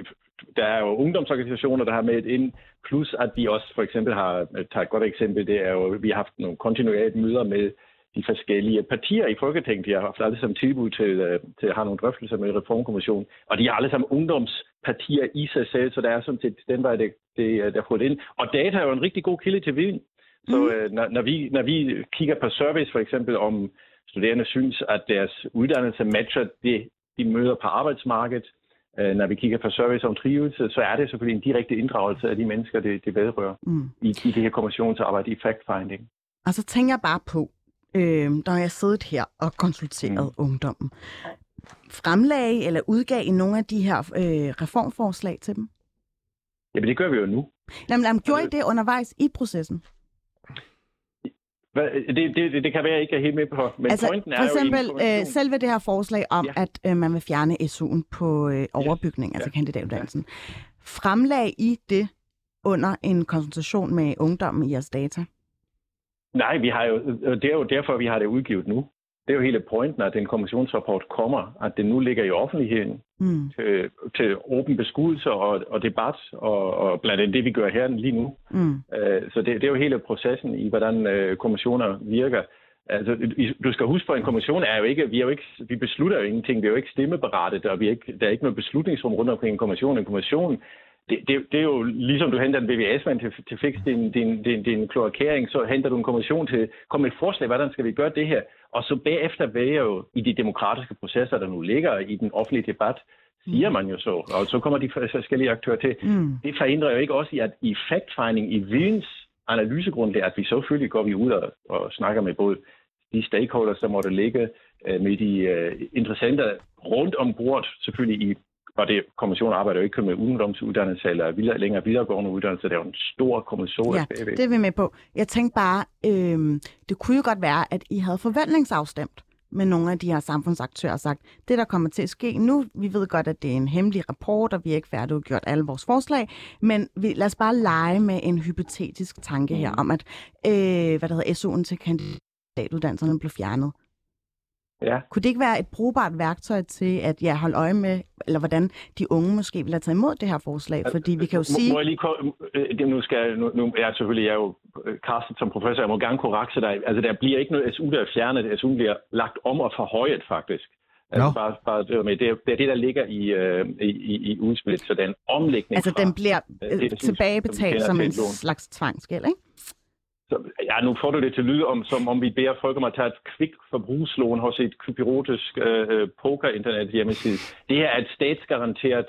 der er jo ungdomsorganisationer, der har med ind, plus at vi også for eksempel har, tager et godt eksempel, det er jo, vi har haft nogle kontinuerlige møder med de forskellige partier i Folketinget. De har haft alle sammen tilbud til, øh, til at have nogle drøftelser med Reformkommissionen. Og de har alle sammen ungdomspartier i sig selv, så der er sådan set den vej, det, det, der får ind. Og data er jo en rigtig god kilde til viden. Så mm. øh, når, når, vi, når vi kigger på service for eksempel, om studerende synes, at deres uddannelse matcher det, de møder på arbejdsmarkedet, øh, når vi kigger på service om trivelse, så er det selvfølgelig en direkte inddragelse af de mennesker, det, det vedrører mm. i, i det her kommissionsarbejde i fact-finding. Og så tænker jeg bare på, øh, når jeg siddet her og konsulteret mm. ungdommen, fremlagde eller udgav I nogle af de her øh, reformforslag til dem? Jamen, det gør vi jo nu. Jamen, jamen gjorde I det undervejs i processen? Det, det, det kan være, jeg ikke er helt med på. Men altså, pointen er for eksempel jo øh, selve det her forslag om, ja. at øh, man vil fjerne SU'en på øh, overbygning, altså ja. kandidatuddannelsen. Ja. Fremlag I det under en konsultation med ungdommen i jeres data? Nej, vi har jo, det er jo derfor, vi har det udgivet nu. Det er jo hele pointen, at den kommissionsrapport kommer, at det nu ligger i offentligheden mm. til, til åben beskuelse og, og debat, og, og blandt andet det, vi gør her lige nu. Mm. Uh, så det, det er jo hele processen i, hvordan uh, kommissioner virker. Altså, du skal huske på, at en kommission er jo ikke, vi, er jo ikke, vi beslutter jo ingenting, vi er jo ikke stemmeberettet, og vi er ikke, der er ikke noget beslutningsrum rundt omkring en kommission. En kommission det, det, det er jo ligesom du henter en BVS-mand til, til fix din, din, din, din kloakering, så henter du en kommission til, kom med et forslag, hvordan skal vi gøre det her? Og så bagefter vælger jo i de demokratiske processer, der nu ligger i den offentlige debat, siger man jo så, og så kommer de forskellige aktører til. Mm. Det forhindrer jo ikke også i, at i fact-finding, i videns analysegrundlag, at vi selvfølgelig går vi ud og, og snakker med både de stakeholders, der måtte ligge, øh, med de uh, interessenter rundt om bordet, selvfølgelig i og det kommissionen arbejder jo ikke kun med ungdomsuddannelse eller videre, længere videregående uddannelse. Det er jo en stor kommission. Ja, det er vi med på. Jeg tænkte bare, øh, det kunne jo godt være, at I havde forventningsafstemt med nogle af de her samfundsaktører og sagt, det der kommer til at ske nu, vi ved godt, at det er en hemmelig rapport, og vi har ikke færdiggjort alle vores forslag, men vi, lad os bare lege med en hypotetisk tanke her mm. om, at øh, hvad der hedder, SU'en til kandidatuddannelserne blev fjernet. Ja. Kunne det ikke være et brugbart værktøj til at ja, holde øje med, eller hvordan de unge måske vil have taget imod det her forslag? Fordi vi kan jo sige... Må jeg lige øh, nu skal jeg, nu, nu er selvfølgelig jeg er jo kastet øh, som professor, jeg må gerne korrekse dig. Altså, der bliver ikke noget SU, der er fjernet. SU bliver lagt om og forhøjet, faktisk. Altså, no. bare, bare det, med. Det, er, det er det, der ligger i, øh, i, i udspillet, så den omlægning Altså, fra, den bliver øh, tilbagebetalt som, som en slags tvangsgæld, ikke? Så, ja, nu får du det til lyd om, som om vi beder folk om at tage et kvik forbrugslån hos et kyberotisk øh, poker-internet hjemmeside. Det her er et statsgaranteret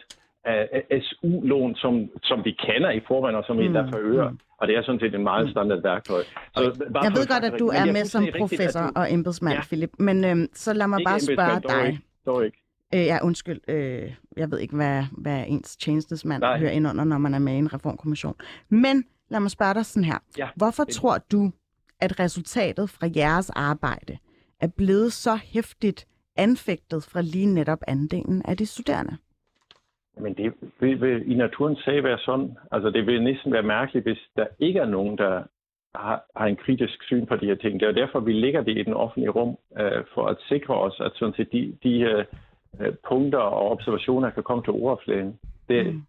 øh, SU-lån, som, som vi kender i forvejen, og som mm. derfor øger. Og det er sådan set en meget mm. standard værktøj. Så, jeg ved godt, at du er med som professor rigtigt, du... og embedsmand, ja. Philip, men øh, så lad mig bare spørge dig. Ikke. Dog ikke. Øh, ja, undskyld. Øh, jeg ved ikke, hvad, hvad ens tjenestesmand hører ind under, når man er med i en reformkommission. Men Lad mig spørge dig sådan her. Ja, Hvorfor det. tror du, at resultatet fra jeres arbejde er blevet så hæftigt anfægtet fra lige netop andelen af de studerende? Men det vil, vil i naturens sag være sådan. Altså det vil næsten være mærkeligt, hvis der ikke er nogen, der har, har en kritisk syn på de her ting. Det er derfor, vi ligger det i den offentlige rum, øh, for at sikre os, at sådan set de, de øh, punkter og observationer kan komme til overfladen. Det, mm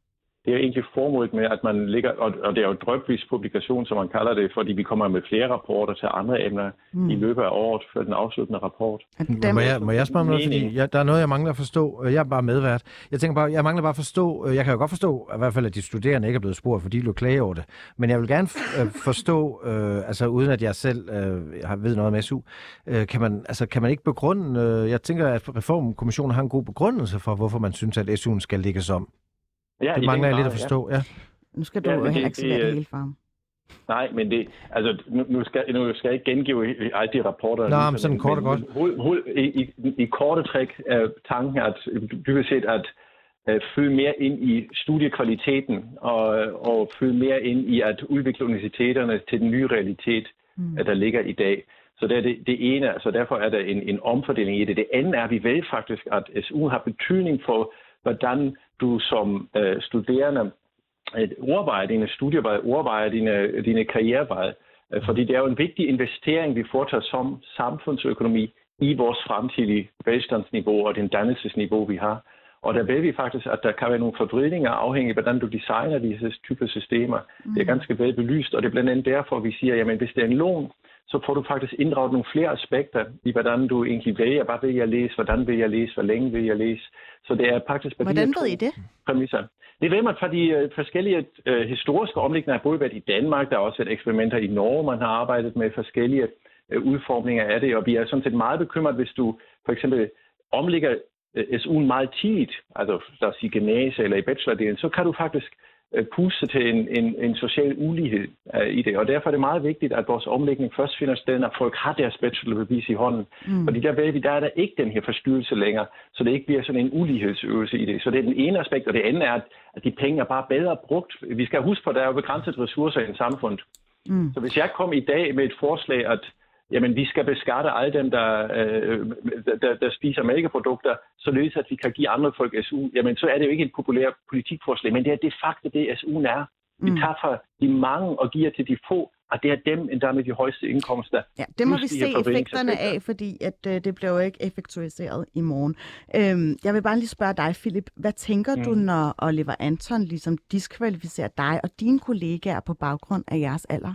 det er egentlig formålet med, at man ligger, og, det er jo drøbvis publikation, som man kalder det, fordi vi kommer med flere rapporter til andre emner mm. i løbet af året for den afsluttende rapport. Dem... Må, jeg, må jeg spørge noget, fordi jeg, der er noget, jeg mangler at forstå. Jeg er bare medvært. Jeg tænker bare, jeg mangler bare at forstå, øh, jeg kan jo godt forstå, at i hvert fald, at de studerende ikke er blevet spurgt, fordi du klager over det. Men jeg vil gerne øh, forstå, øh, altså uden at jeg selv øh, har ved noget med SU, øh, kan, man, altså, kan man ikke begrunde, øh, jeg tænker, at Reformkommissionen har en god begrundelse for, hvorfor man synes, at SU'en skal lægges om. Ja, det mangler jeg lidt at forstå, ja. ja. Nu skal du ja, heller ikke servere det, det hele for Nej, men det, altså, nu, nu, skal, nu skal jeg ikke gengive alle de rapporter. Nå, men sådan kort og godt. Hold, hold, i, i, I korte træk er tanken, at du set, at følge mere ind i studiekvaliteten og, og følge mere ind i at udvikle universiteterne til den nye realitet, mm. der ligger i dag. Så det er det, det ene, altså derfor er der en, en omfordeling i det. Det andet er, at vi ved faktisk, at SU har betydning for, hvordan du som øh, studerende øh, overvejer dine studievej, overvejer dine, dine karrierevej. Øh, fordi det er jo en vigtig investering, vi foretager som samfundsøkonomi i vores fremtidige velstandsniveau og den dannelsesniveau, vi har. Og der ved vi faktisk, at der kan være nogle forvridninger afhængig af, hvordan du designer disse typer systemer. Mm. Det er ganske vel belyst, og det er blandt andet derfor, vi siger, jamen hvis det er en lån, så får du faktisk inddraget nogle flere aspekter i, hvordan du egentlig vælger, hvad vil jeg læse, hvordan vil jeg læse, hvor længe vil jeg læse. Så det er faktisk... Hvordan ved I det? Præmisser. Det ved man fra de uh, forskellige uh, historiske omlægninger, både været i Danmark, der er også et eksperimenter i Norge, man har arbejdet med forskellige uh, udformninger af det, og vi er sådan set meget bekymret, hvis du for eksempel omlægger uh, SU'en meget tidligt, altså lad os sige gymnasie eller i bachelordelen, så kan du faktisk Øh, puste til en, en, en social ulighed uh, i det. Og derfor er det meget vigtigt, at vores omlægning først finder sted, når folk har deres bachelorbevis i hånden. Mm. Fordi der vi, der er der ikke den her forstyrrelse længere, så det ikke bliver sådan en ulighedsøvelse i det. Så det er den ene aspekt, og det andet er, at de penge er bare bedre brugt. Vi skal huske på, at der er jo begrænset ressourcer i en samfund. Mm. Så hvis jeg kom i dag med et forslag, at jamen vi skal beskatte alle dem, der, øh, der, der spiser mælkeprodukter, således at vi kan give andre folk SU, jamen så er det jo ikke et populært politikforslag, men det er de facto det, SU'en er. Vi mm. tager fra de mange og giver til de få, og det er dem, der med de højeste indkomster. Ja, det må vi se effekterne af, fordi at, øh, det bliver jo ikke effektualiseret i morgen. Øhm, jeg vil bare lige spørge dig, Philip. Hvad tænker mm. du, når Oliver Anton ligesom diskvalificerer dig og dine kollegaer på baggrund af jeres alder?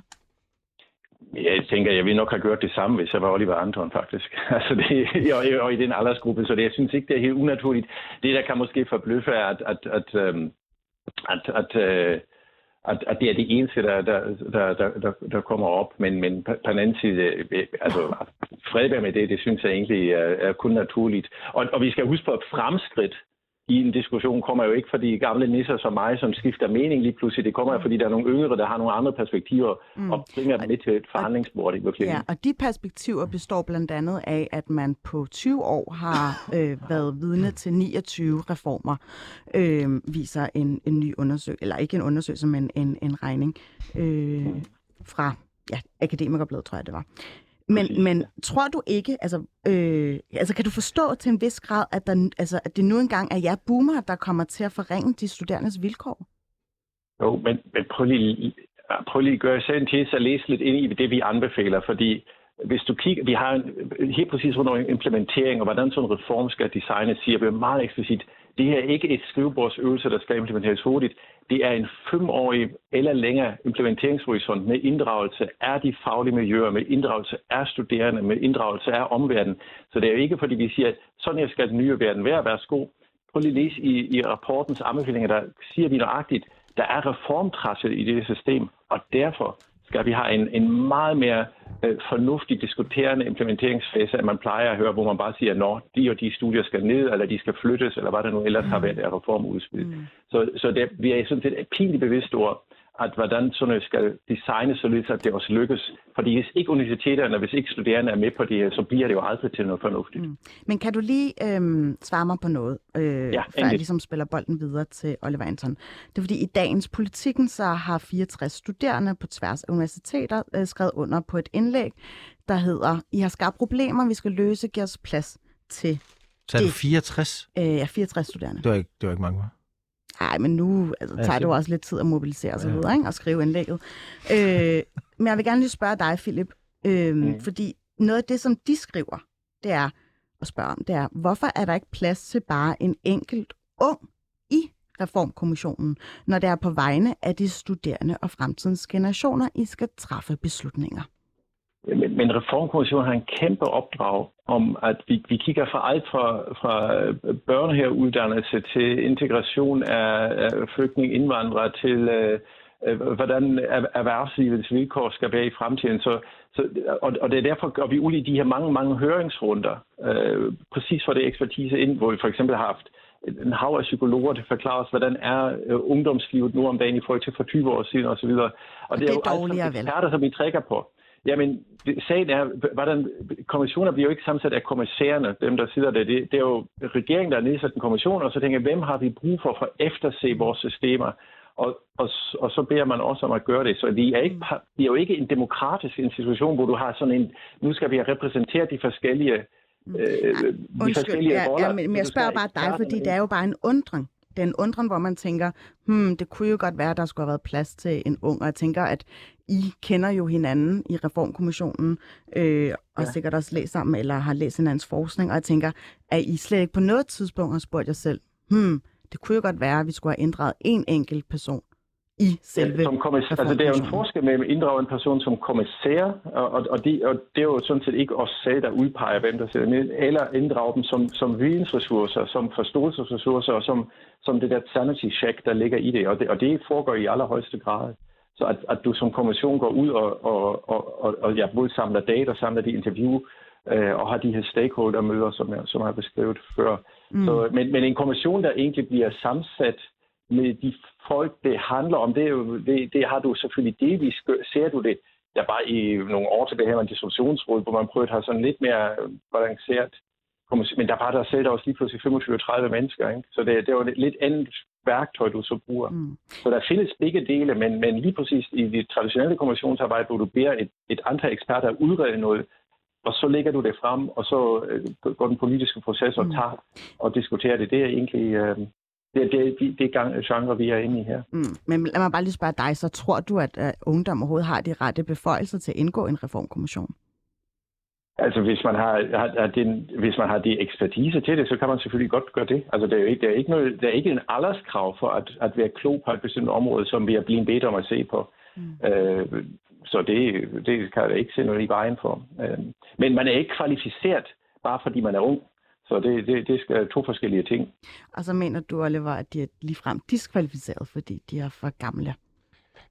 Jeg tænker, jeg ville nok have gjort det samme, hvis jeg var Oliver Anton, faktisk. Altså det, og, og i den aldersgruppe, så det, jeg synes ikke, det er helt unaturligt. Det, der kan måske forbløffe, er, at, at, at, øhm, at, at, at, at, at det er det eneste, der, der, der, der, der kommer op. Men, men på, den anden side, øh, øh, altså fred med det, det synes jeg egentlig er, er kun naturligt. Og, og vi skal huske på, at fremskridt i en diskussion kommer jo ikke fordi gamle nisser som mig, som skifter mening lige pludselig. Det kommer jo fordi, der er nogle yngre, der har nogle andre perspektiver mm. og bringer dem med til et forhandlingsbord i virkeligheden. Ja, og de perspektiver består blandt andet af, at man på 20 år har øh, været vidne til 29 reformer, øh, viser en, en ny undersøgelse, eller ikke en undersøgelse, men en, en regning øh, fra ja, Akademikerbladet, tror jeg det var. Men, men tror du ikke, altså, øh, altså kan du forstå til en vis grad, at, der, altså, at det nu engang er jer boomer, der kommer til at forringe de studerendes vilkår? Jo, men, men prøv lige, prøv lige at gøre selv en til at læse lidt ind i det, vi anbefaler, fordi hvis du kigger, vi har en, helt præcis under implementering, og hvordan sådan en reform skal designes, siger vi meget eksplicit, det her er ikke et skrivebordsøvelse, der skal implementeres hurtigt. Det er en femårig eller længere implementeringshorisont med inddragelse af de faglige miljøer, med inddragelse af studerende, med inddragelse af omverdenen. Så det er jo ikke, fordi vi siger, at sådan her skal den nye verden være. Værsgo. Prøv lige at læse i, i rapportens anbefalinger, der siger vi nøjagtigt, der er reformtræsset i det system, og derfor skal vi have en, en meget mere øh, fornuftig diskuterende implementeringsfase, end man plejer at høre, hvor man bare siger, at de og de studier skal ned, eller de skal flyttes, eller hvad det nu ellers har mm. været af reformudspil. Mm. Så, så det, vi er sådan set pinligt bevidst over, at hvordan sådan noget skal designes, således at det også lykkes. Fordi hvis ikke universiteterne, hvis ikke studerende er med på det her, så bliver det jo aldrig til noget fornuftigt. Mm. Men kan du lige øhm, svare mig på noget, øh, ja, før jeg ligesom spiller bolden videre til Oliver Anton? Det er fordi i dagens politikken, så har 64 studerende på tværs af universiteter øh, skrevet under på et indlæg, der hedder, I har skabt problemer, vi skal løse, giv os plads til så er det 64? Øh, ja, 64 studerende. Det var ikke, det var ikke mange, var? Nej, men nu altså, tager det jo også lidt tid at mobilisere og så videre, ikke? og skrive indlægget. Øh, men jeg vil gerne lige spørge dig, Philip, øh, mm. fordi noget af det, som de skriver, det er at spørge om, det er, hvorfor er der ikke plads til bare en enkelt ung i Reformkommissionen, når det er på vegne af de studerende og fremtidens generationer, I skal træffe beslutninger? Men, men Reformkommissionen har en kæmpe opdrag om, at vi, vi kigger fra alt fra, fra børnehereuddannelse til integration af, af flygtninge indvandrere til øh, øh, hvordan erhvervslivets vilkår skal være i fremtiden. Så, så, og, og det er derfor går vi ud i de her mange, mange høringsrunder, øh, præcis for det ekspertise ind, hvor vi for eksempel har haft en hav af psykologer, der forklarer os, hvordan er øh, ungdomslivet nu om dagen i forhold til for 20 år siden osv. Og, og det, det er jo alt eksperter, som vi trækker på. Jamen, sagen er, hvordan kommissioner bliver jo ikke sammensat af kommissærerne, dem der sidder der. Det, det er jo regeringen, der har nedsat en kommission, og så tænker hvem har vi brug for for at efterse vores systemer? Og, og, og så beder man også om at gøre det. Så vi er, ikke, vi er jo ikke en demokratisk institution, hvor du har sådan en, nu skal vi repræsentere de forskellige øh, de Undskyld, forskellige ja, roller. ja, men, jeg spørger bare dig, fordi det er jo bare en undring. Det er en undren, hvor man tænker, hmm, det kunne jo godt være, at der skulle have været plads til en ung, og jeg tænker, at I kender jo hinanden i Reformkommissionen, øh, og Ja. sikkert også læst sammen, eller har læst hinandens forskning, og jeg tænker, at I slet ikke på noget tidspunkt har spurgt jer selv, hmm, det kunne jo godt være, at vi skulle have inddraget en enkelt person i selve som kommissær, altså det er jo en forskel mellem at inddrage en person som kommissær, og, og, og, de, og det er jo sådan set ikke os selv, der udpeger, hvem der sidder med, eller inddrage dem som, som vidensressourcer, som forståelsesressourcer, og som, som det der sanity check, der ligger i det. Og det, og det foregår i allerhøjeste grad. Så at, at du som kommission går ud og, og, og, og, og ja, både samler data, samler de interview, øh, og har de her stakeholder-møder, som jeg, som jeg har beskrevet før. Mm. Så, men, men en kommission, der egentlig bliver sammensat med de folk, det handler om, det, er jo, det, det har du selvfølgelig delvis, ser du det, der bare i nogle år tilbage her var en distributionsråd, hvor man prøvede at have sådan lidt mere balanceret. Men der var der selv også lige pludselig 25-30 mennesker, ikke? Så det, det var et lidt andet værktøj, du så bruger. Mm. Så der findes begge dele, men, men lige præcis i det traditionelle kommissionsarbejde, hvor du beder et, et antal eksperter at udrede noget, og så lægger du det frem, og så øh, går den politiske proces og Mm. tager og diskuterer det. Det er egentlig øh, det, det, det, det gang, genre, vi er inde i her. Mm. Men lad mig bare lige spørge dig, så tror du, at uh, ungdom overhovedet har de rette beføjelser til at indgå en reformkommission? Altså, hvis man har, har, har den, hvis man har de ekspertise til det, så kan man selvfølgelig godt gøre det. Altså, der er jo ikke, der er ikke, noget, der er ikke en alderskrav for at, at være klog på et bestemt område, som vi er blevet bedt om at se på. Mm. Øh, så det, det kan jeg ikke se noget i vejen for. Øh, men man er ikke kvalificeret, bare fordi man er ung. Så det, det, det skal to forskellige ting. Og så mener du, Oliver, at de er ligefrem diskvalificeret, fordi de er for gamle.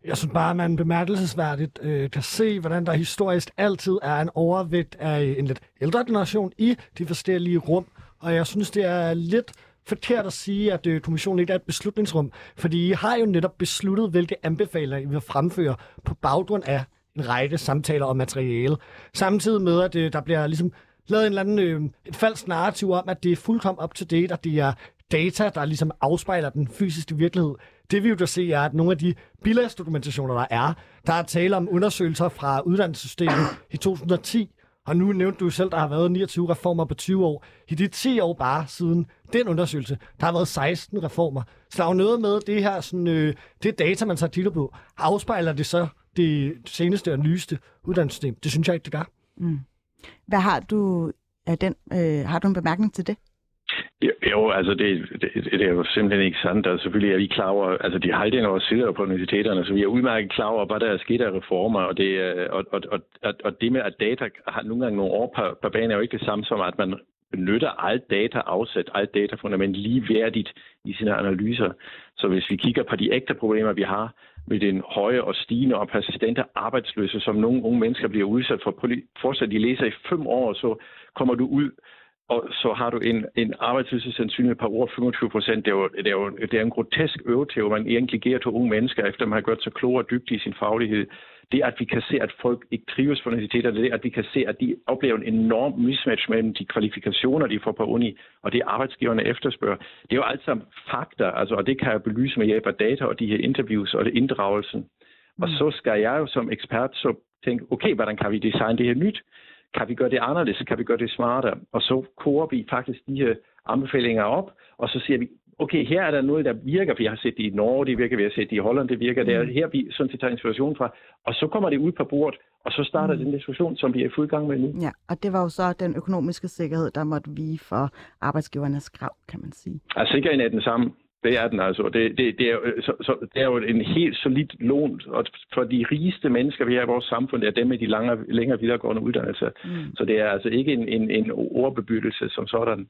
Jeg synes bare, at man bemærkelsesværdigt øh, kan se, hvordan der historisk altid er en overvægt af en lidt ældre generation i de forskellige rum. Og jeg synes, det er lidt forkert at sige, at øh, kommissionen ikke er et beslutningsrum, fordi I har jo netop besluttet, hvilke anbefalinger I vil fremføre på baggrund af en række samtaler og materiale. Samtidig med, at øh, der bliver ligesom lavet en eller anden øh, et falsk narrativ om, at det er fuldkommen up to date, og det er data, der ligesom afspejler den fysiske virkelighed. Det vi jo da se er, at nogle af de bilagsdokumentationer, der er, der er tale om undersøgelser fra uddannelsessystemet i 2010, og nu nævnte du selv, der har været 29 reformer på 20 år. I de 10 år bare siden den undersøgelse, der har været 16 reformer. Så der er jo noget med det her, sådan, øh, det data, man tager kigger på, afspejler det så det seneste og nyeste uddannelsessystem. Det synes jeg ikke, det gør. Mm. Hvad har du af den? Øh, har du en bemærkning til det? Jo, jo altså det, det, det er jo simpelthen ikke sandt. Altså selvfølgelig er vi klar over, altså de halvdelen af os sidder på universiteterne, så vi er udmærket klar over, hvad der er sket af reformer, og det, øh, og, og, og, og, og det med, at data har nogle gange nogle år på, på banen, er jo ikke det samme som, at man benytter alt data afsæt, alt datafundament ligeværdigt i sine analyser. Så hvis vi kigger på de ægte problemer, vi har med den høje og stigende og persistente arbejdsløse, som nogle unge mennesker bliver udsat for, fortsat de læser i fem år, så kommer du ud og så har du en, en arbejdsløshedssandsynlighed på over 25 procent. Det, er jo- det, er jo- det er en grotesk øvelse, hvor man egentlig giver til unge mennesker, efter man har gjort sig klog og dygtig i sin faglighed. Det, at vi kan se, at folk ikke trives på universiteterne, det, at vi kan se, at de oplever en enorm mismatch mellem de kvalifikationer, de får på uni, og det arbejdsgiverne efterspørger. Det er jo alt sammen fakta, altså, og det kan jeg belyse med hjælp af data og de her interviews og inddragelsen. Og så skal jeg jo som ekspert så tænke, okay, hvordan kan vi designe det her nyt? Kan vi gøre det anderledes? Kan vi gøre det smartere? Og så koger vi faktisk de her anbefalinger op, og så siger vi, okay, her er der noget, der virker. Vi har set det i Norge, det virker, vi har set det i Holland, det virker. Det er her, vi sådan set tager inspiration fra. Og så kommer det ud på bordet, og så starter den diskussion, som vi er i fuld gang med nu. Ja, og det var jo så den økonomiske sikkerhed, der måtte vige for arbejdsgivernes krav, kan man sige. Altså sikkerheden er den samme. Det er den altså. Det, det, det, er, jo- så, så, det er jo en helt solid lån og for de rigeste mennesker, vi har i vores samfund. Det er dem med de lange, længere videregående uddannelser. Mm. Så det er altså ikke en, en, en ordbebyggelse som sådan.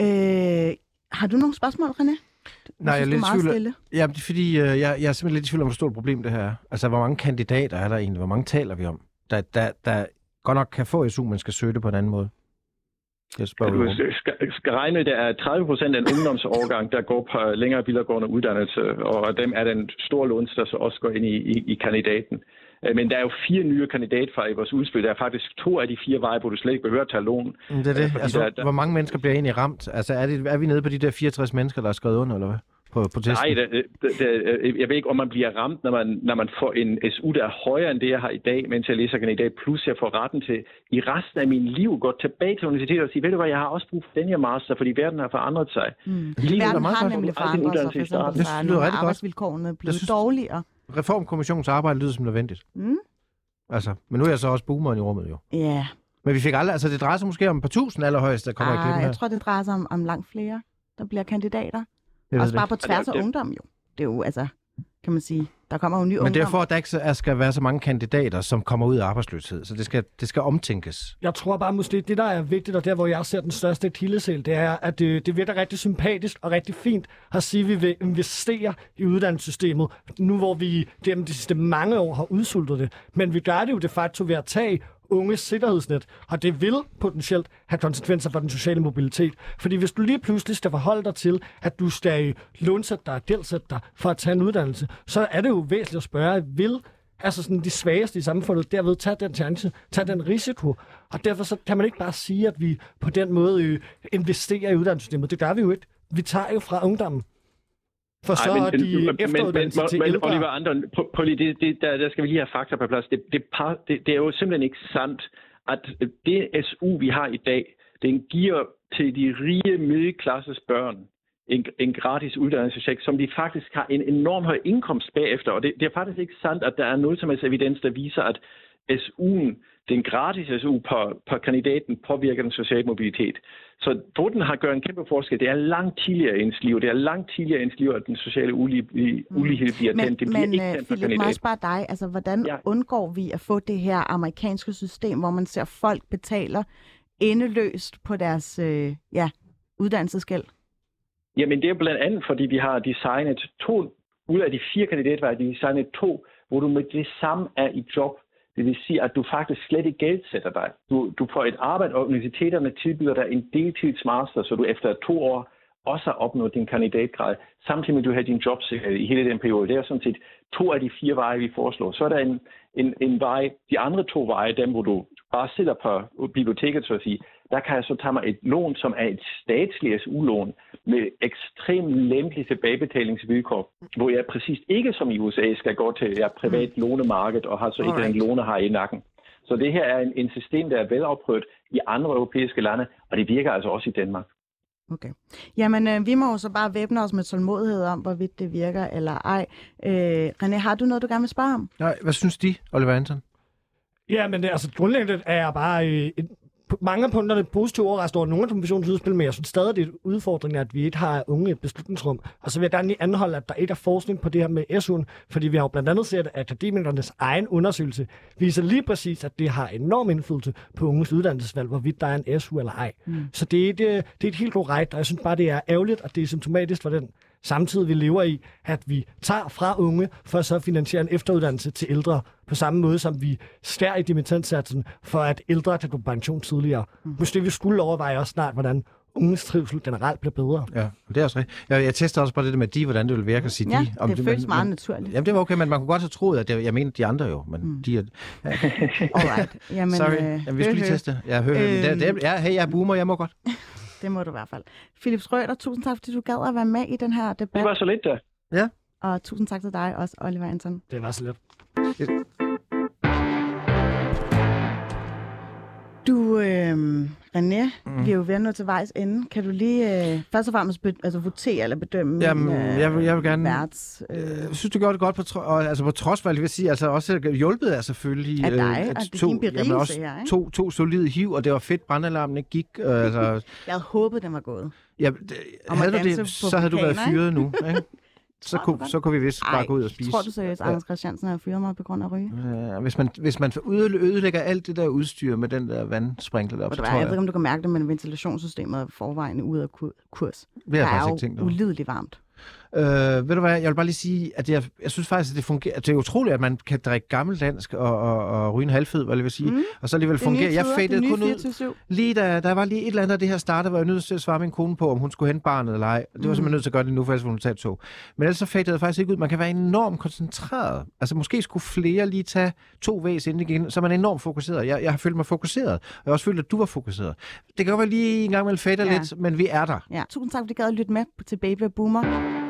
Øh, har du nogle spørgsmål, René? Nej, jeg er synes, lidt i er meget tvivl. stille. Ja, det er fordi, øh, jeg, jeg er simpelthen lidt i tvivl om, hvor stort problem det her er. Altså, hvor mange kandidater er der egentlig? Hvor mange taler vi om? Der, der, der godt nok kan få SU, men skal søge det på en anden måde. Jeg spørger Du du skal, skal- regne, at der er 30 procent af en ungdomsårgang, der går på længere videregående uddannelse, og dem er den store låns, der så også går ind i, i, i kandidaten. Øh, Men der er jo fire nye kandidatfag i vores udspil. Der er faktisk to af de fire veje, hvor du slet ikke behøver at tage lån. Det er det. Fordi Altså, der- der- hvor mange mennesker bliver egentlig ramt? Altså, er, det, er vi nede på de der 64 mennesker, der er skrevet under, eller hvad? på, på testen? Nej, det, det, det, jeg ved ikke, om man bliver ramt, når man, når man får en SU, der er højere end det, jeg har i dag, mens jeg læser kandidat, plus jeg får retten til i resten af min liv gå tilbage til universitetet og sige, ved du hvad, jeg har også brug for den her master, fordi verden har forandret sig. Mm. lyder Verden har nemlig forandret sig, for eksempel, er Det lyder rigtig godt. arbejdsvilkårene blevet synes- dårligere. Reformkommissionens arbejde lyder som nødvendigt. Mm. Altså, men nu er jeg så også boomeren i rummet jo. Ja, Men vi fik aldrig, altså det drejer sig måske om et par tusind allerhøjst, der kommer i Ej, klippen her. jeg tror, det drejer sig om, om langt flere, der bliver kandidater. Jeg Også det bare på tværs af ungdom jo. Det er jo, altså, kan man sige, der kommer jo ny Men ungdom. det er for, at der ikke er- skal være så mange kandidater, som kommer ud af arbejdsløshed. Så det skal, det skal omtænkes. Jeg tror bare, måske det, der er vigtigt, og der, hvor jeg ser den største kildesæl, det er, at det, det virker rigtig sympatisk og rigtig fint at sige, at vi vil investere i uddannelsessystemet, nu hvor vi gennem de sidste mange år har udsultet det. Men vi gør det jo de facto ved at tage unges sikkerhedsnet, og det vil potentielt have konsekvenser for den sociale mobilitet. Fordi hvis du lige pludselig skal forholde dig til, at du skal lånsætte dig og gældsætte dig for at tage en uddannelse, så er det jo væsentligt at spørge, vil altså sådan de svageste i samfundet, derved tage den chance, tage den risiko. Og derfor så kan man ikke bare sige, at vi på den måde øh, investerer i uddannelsessystemet. Det gør vi jo ikke. Vi tager jo fra ungdommen. For så Ej, er de efteruddannelse til men, ældre. Oliver Andon, på, på, det, det, der, der skal vi lige have fakta på plads. Det, det, det, det er jo simpelthen ikke sandt, at det SU, vi har i dag, den giver til de rige middelklasses børn en, en gratis uddannelsescheck, som de faktisk har en enorm høj indkomst bagefter. Og det, det er faktisk ikke sandt, at der er noget som helst evidens, der viser, at SU'en, den gratis SU på, på kandidaten, påvirker den sociale mobilitet. Så den har gjort en kæmpe forskel, det er langt tidligere i ens liv. Det er langt tidligere i ens liv, at den sociale ulige, ulighed bliver men, tændt. Det bliver men ikke tændt på Philip, må jeg spørge dig, altså, hvordan Ja. undgår vi at få det her amerikanske system, hvor man ser folk betaler endeløst på deres øh, ja, uddannelsesgæld? Jamen det er blandt andet, fordi vi har designet to, ud af de fire kandidatveje, har designet to, hvor du med det samme er i job. Det vil sige, at du faktisk slet ikke gældsætter dig. Du, du får et arbejde, og universiteterne tilbyder dig en deltidsmaster, så du efter to år også har opnået din kandidatgrad, samtidig med at du har din jobsikkerhed i hele den periode. Det er sådan set to af de fire veje, vi foreslår. Så er der en, en, en vej, de andre to veje, dem hvor du bare sidder på biblioteket, så at sige, der kan jeg så tage mig et lån, som er et statsligt SU-lån med ekstremt lempelige tilbagebetalingsvilkår, hvor jeg præcis ikke som i USA skal gå til et privat lånemarked og har så ikke en lånehar i nakken. Så det her er en, en system, der er velafprøvet i andre europæiske lande, og det virker altså også i Danmark. Okay. Jamen, øh, vi må jo så bare væbne os med tålmodighed om, hvorvidt det virker eller ej. Øh, René, har du noget, du gerne vil spørge om? Nej, hvad synes de, Oliver Anton? Ja, men det, altså, grundlæggende er jeg bare øh, mange af punkterne positivt overrasket over nogle af kommissionens udspil, men jeg synes stadig, det er en udfordring, at vi ikke har unge i et beslutningsrum. Og så vil jeg gerne lige anholde, at der ikke er forskning på det her med SU'en, fordi vi har jo blandt andet set, at akademikernes egen undersøgelse viser lige præcis, at det har enorm indflydelse på unges uddannelsesvalg, hvorvidt der er en SU eller ej. Mm. Så det er, det, det er et helt korrekt, og jeg synes bare, det er ærgerligt, at det er symptomatisk for den samtidig vi lever i, at vi tager fra unge for at så finansiere en efteruddannelse til ældre, på samme måde som vi skærer i dimittentsatsen for at ældre kan gå på pension tidligere. Mm. Måske vi skulle overveje også snart, hvordan unges trivsel generelt bliver bedre. Ja, det er også rigtigt. Jeg, jeg tester også bare det der med de, hvordan det vil virke at sige Ja, de. det føles men- meget naturligt. Jamen, det var okay, men man kunne godt have troet, at det, jeg mener de andre jo, men mm. de er... Ja, Alright. Jamen, sorry, øh, Jamen, vi skulle lige teste. Ja, hør, øhm, det, det, ja, hey, jeg er boomer, jeg må godt. Det må du i hvert fald. Philip Schrøder, tusind tak, fordi du gad at være med i den her Det debat. var så lidt der. Og tusind tak til dig også, Oliver Anton. Det var så lidt. Du, øh, René, mm. vi er jo ved at nå til vejs ende. Kan du lige øh, først og fremmest be, altså, votere eller bedømme Jamen, min, øh, jeg vil- jeg vil gerne- værts, øh, Jeg synes, du gjorde det godt på, tro, og, altså på trods, hvad jeg vil sige, altså også hjulpet er selvfølgelig... Af dig, øh, og at det er berigelse også her, ikke? to, to solide hiv, og det var fedt, brandalarmen ikke gik. Øh, altså, jeg havde håbet, den var gået. ja, det, havde du det, så havde du været fyret nu. Ikke? Så, kunne, så kunne vi vist bare Ej, gå ud og spise. Tror du seriøst. Anders Christiansen har fyret mig på grund af ryge? Ja, hvis man, hvis man øde- ødelægger alt det der udstyr med den der vandsprinkler deroppe, så tror jeg jeg, ved ikke, om du kan mærke det, men ventilationssystemet er forvejen ude af kur- kurs. det har jeg faktisk er ikke tænkt over. ulideligt varmt. Øh, ved du hvad, jeg vil bare lige sige, at jeg, jeg synes faktisk, at det fungerer. Det er utroligt, at man kan drikke gammeldansk og, og, og ryge en halvfed, hvad jeg vil sige, Mm. og så alligevel Det er nye fungere. Jeg fadede kun ud, 24/7. lige da der var lige et eller andet af det her startede, var jeg nødt til at svare min kone på, om hun skulle hente barnet eller ej. Det var Mm. simpelthen nødt til at gøre det nu, for ellers ville hun tage et tog. Men ellers så fadede jeg faktisk ikke ud. Man kan være enormt koncentreret. Altså måske skulle flere lige tage to væs ind igen, så er man enormt fokuseret. Jeg, jeg har følt mig fokuseret, og jeg har også følt, at du var fokuseret. Det kan godt være lige en gang mellem fader Ja. lidt, men vi er der. Ja. Tusind tak, fordi du gad at lytte med til Baby Boomer.